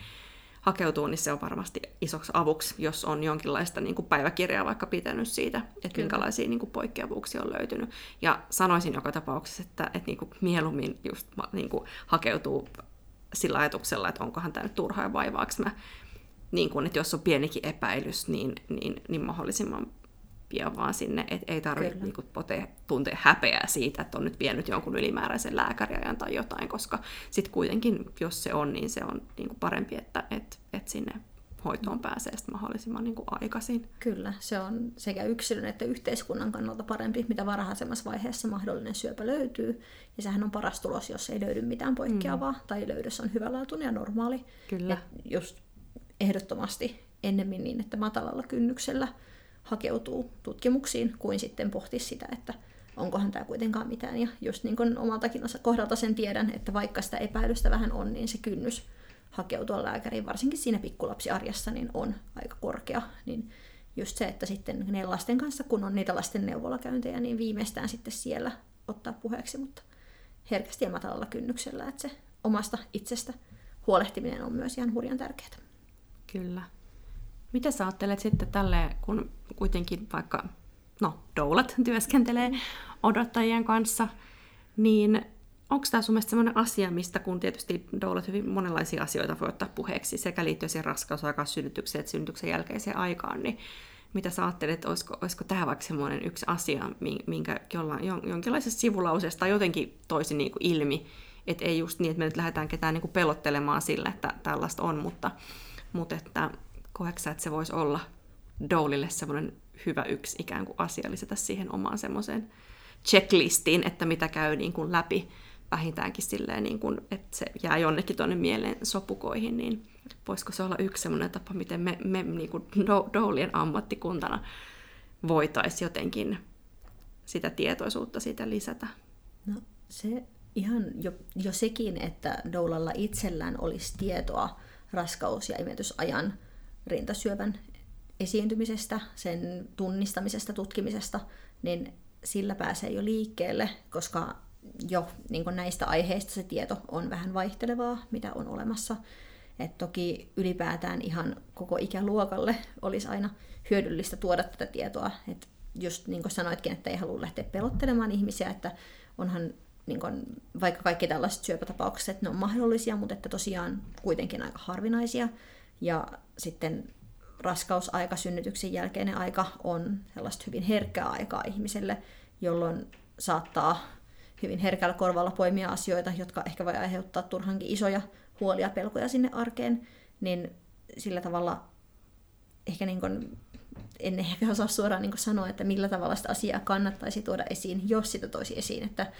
hakeutuu, niin se on varmasti isoksi avuksi, jos on jonkinlaista niin kuin päiväkirjaa vaikka pitänyt siitä, että Kyllä. minkälaisia niin kuin poikkeavuuksia on löytynyt. Ja sanoisin joka tapauksessa, että, että niin kuin mieluummin just niin kuin hakeutuu sillä ajatuksella, että onkohan tämä nyt turhaa ja vaivaaks mä, niin kuin, että jos on pienikin epäilys, niin, niin, niin mahdollisimman pian vaan sinne, että ei tarvitse niinku pote, tuntea häpeää siitä, että on nyt vienyt jonkun ylimääräisen lääkäriajan tai jotain, koska sitten kuitenkin, jos se on, niin se on niinku parempi, että et, et sinne hoitoon pääsee sitten mahdollisimman niin kuin aikaisin. Kyllä, se on sekä yksilön että yhteiskunnan kannalta parempi, mitä varhaisemmassa vaiheessa mahdollinen syöpä löytyy. Ja sehän on paras tulos, jos ei löydy mitään poikkeavaa, mm. tai löydös on hyvälaatuinen ja normaali. Kyllä. Et just ehdottomasti ennemmin niin, että matalalla kynnyksellä hakeutuu tutkimuksiin, kuin sitten pohtisi sitä, että onkohan tämä kuitenkaan mitään. Ja just niin kuin omaltakin kohdalta sen tiedän, että vaikka sitä epäilystä vähän on, niin se kynnys hakeutua lääkäriin, varsinkin siinä pikkulapsiarjessa, niin on aika korkea. Niin just se, että sitten ne lasten kanssa, kun on niitä lasten neuvolakäyntejä, niin viimeistään sitten siellä ottaa puheeksi, mutta herkästi ja matalalla kynnyksellä, että se omasta itsestä huolehtiminen on myös ihan hurjan tärkeää. Kyllä. Mitä sä ajattelet sitten tälle, kun kuitenkin vaikka no, doulat työskentelee odottajien kanssa, niin onko tämä sun mielestä sellainen asia, mistä kun tietysti doulat hyvin monenlaisia asioita voi ottaa puheeksi, sekä liittyen siihen raskausaikaan synnytykseen että synnytyksen jälkeiseen aikaan, niin mitä sä ajattelet, että olisiko, olisiko tämä vaikka semmoinen yksi asia, minkä jollain, jonkinlaisessa sivulauseessa tai jotenkin toisi niin kuin ilmi, että ei just niin, että me nyt lähdetään ketään niin kuin pelottelemaan sille, että tällaista on, mutta, mutta että koeksä, että se voisi olla doulille semmoinen hyvä yksi ikään kuin asia lisätä siihen omaan semmoiseen checklistiin, että mitä käy niin kuin läpi vähintäänkin silleen, niin kuin, että se jää jonnekin tuonne mieleen sopukoihin, niin voisiko se olla yksi semmoinen tapa, miten me, me niin kuin doulien ammattikuntana voitaisiin jotenkin sitä tietoisuutta siitä lisätä? No se ihan jo, jo sekin, että doulalla itsellään olisi tietoa raskaus- ja imetysajan rintasyövän esiintymisestä, sen tunnistamisesta, tutkimisesta, niin sillä pääsee jo liikkeelle, koska jo niin näistä aiheista se tieto on vähän vaihtelevaa, mitä on olemassa. Et toki ylipäätään ihan koko ikäluokalle olisi aina hyödyllistä tuoda tätä tietoa. Et just niin kuin sanoitkin, että ei halua lähteä pelottelemaan ihmisiä, että onhan niin kuin, vaikka kaikki tällaiset syöpätapaukset, ne on mahdollisia, mutta että tosiaan kuitenkin aika harvinaisia. Ja sitten raskausaika, synnytyksen jälkeinen aika on sellaista hyvin herkkää aikaa ihmiselle, jolloin saattaa hyvin herkällä korvalla poimia asioita, jotka ehkä voi aiheuttaa turhankin isoja huolia pelkoja sinne arkeen, niin sillä tavalla ehkä niin kuin, en ehkä osaa suoraan niin sanoa, että millä tavalla sitä asiaa kannattaisi tuoda esiin, jos sitä toisi esiin, että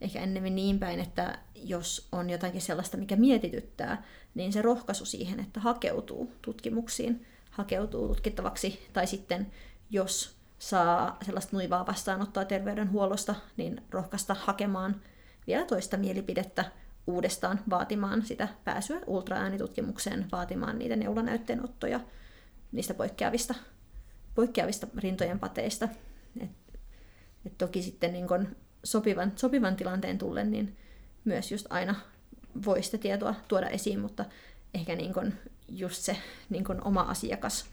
ehkä ennemmin niin päin, että jos on jotakin sellaista, mikä mietityttää, niin se rohkaisu siihen, että hakeutuu tutkimuksiin, hakeutuu tutkittavaksi, tai sitten jos saa sellaista nuivaa vastaanottoa terveydenhuollosta, niin rohkaista hakemaan vielä toista mielipidettä uudestaan vaatimaan sitä pääsyä ultraäänitutkimukseen, vaatimaan niitä neulanäytteenottoja niistä poikkeavista, poikkeavista rintojen pateista. Et, et toki sitten niin kun sopivan, sopivan tilanteen tullen, niin myös just aina voi sitä tietoa tuoda esiin, mutta ehkä niin kun just se niin kun oma asiakas,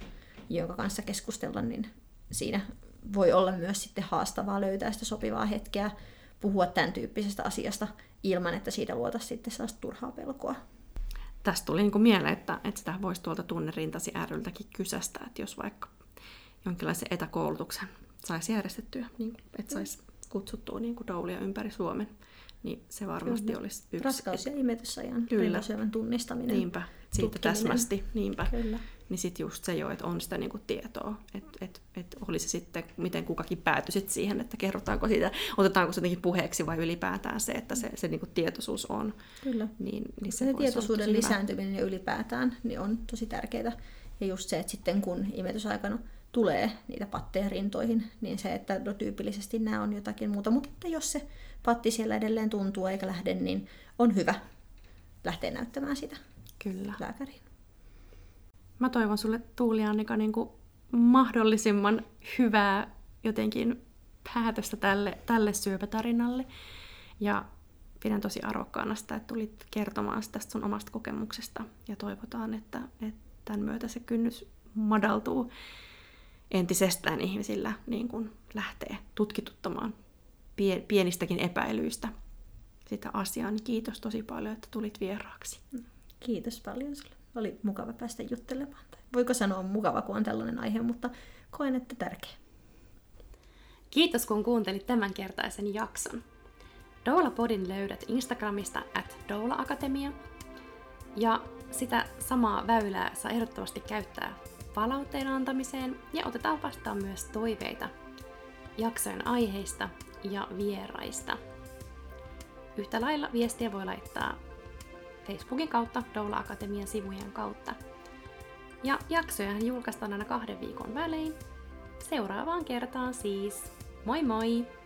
jonka kanssa keskustella, niin siinä voi olla myös sitten haastavaa löytää sitä sopivaa hetkeä puhua tämän tyyppisestä asiasta ilman, että siitä luota sitten sellaista turhaa pelkoa. Tästä tuli niin mieleen, että, että sitä voisi tuolta tunnerintasi ryltäkin kysästä, että jos vaikka jonkinlaisen etäkoulutuksen saisi järjestettyä, niin että saisi kutsuttua niin kuin doulia ympäri Suomen, niin se varmasti Kyllä. olisi yksi. Raskaus- ja imetysajan rintasyövän tunnistaminen. Niinpä, siitä täsmästi, niinpä. Kyllä. Niin sitten just se jo, että on sitä niinku tietoa, että et, et oli se sitten, miten kukakin päätyi sit siihen, että kerrotaanko siitä, otetaanko se jotenkin puheeksi vai ylipäätään se, että se, se niinku tietoisuus on. Kyllä. Niin, niin se, se tietoisuuden lisääntyminen ja ylipäätään niin on tosi tärkeää. Ja just se, että sitten kun imetysaikana tulee niitä patteja rintoihin, niin se, että no, tyypillisesti nämä on jotakin muuta. Mutta jos se patti siellä edelleen tuntuu eikä lähde, niin on hyvä lähteä näyttämään sitä Kyllä. lääkäriin. Mä toivon sulle Tuuli Annika niin kuin mahdollisimman hyvää jotenkin päätöstä tälle, tälle syöpätarinalle. Ja pidän tosi arvokkaana sitä, että tulit kertomaan tästä sun omasta kokemuksesta. Ja toivotaan, että, että tämän myötä se kynnys madaltuu entisestään ihmisillä niin kuin lähtee tutkituttamaan pienistäkin epäilyistä sitä asiaa. Niin kiitos tosi paljon, että tulit vieraaksi. Kiitos paljon sulle. Oli mukava päästä juttelemaan. Voiko sanoa mukava, kun on tällainen aihe, mutta koen, että tärkeä. Kiitos, kun kuuntelit tämän kertaisen jakson. Doula Podin löydät Instagramista at Doula Akatemia. Ja sitä samaa väylää saa ehdottomasti käyttää palautteen antamiseen ja otetaan vastaan myös toiveita jaksojen aiheista ja vieraista. Yhtä lailla viestiä voi laittaa Facebookin kautta Doula Akatemian sivujen kautta. Ja jaksoja julkaistaan aina kahden viikon välein. Seuraavaan kertaan siis. Moi moi!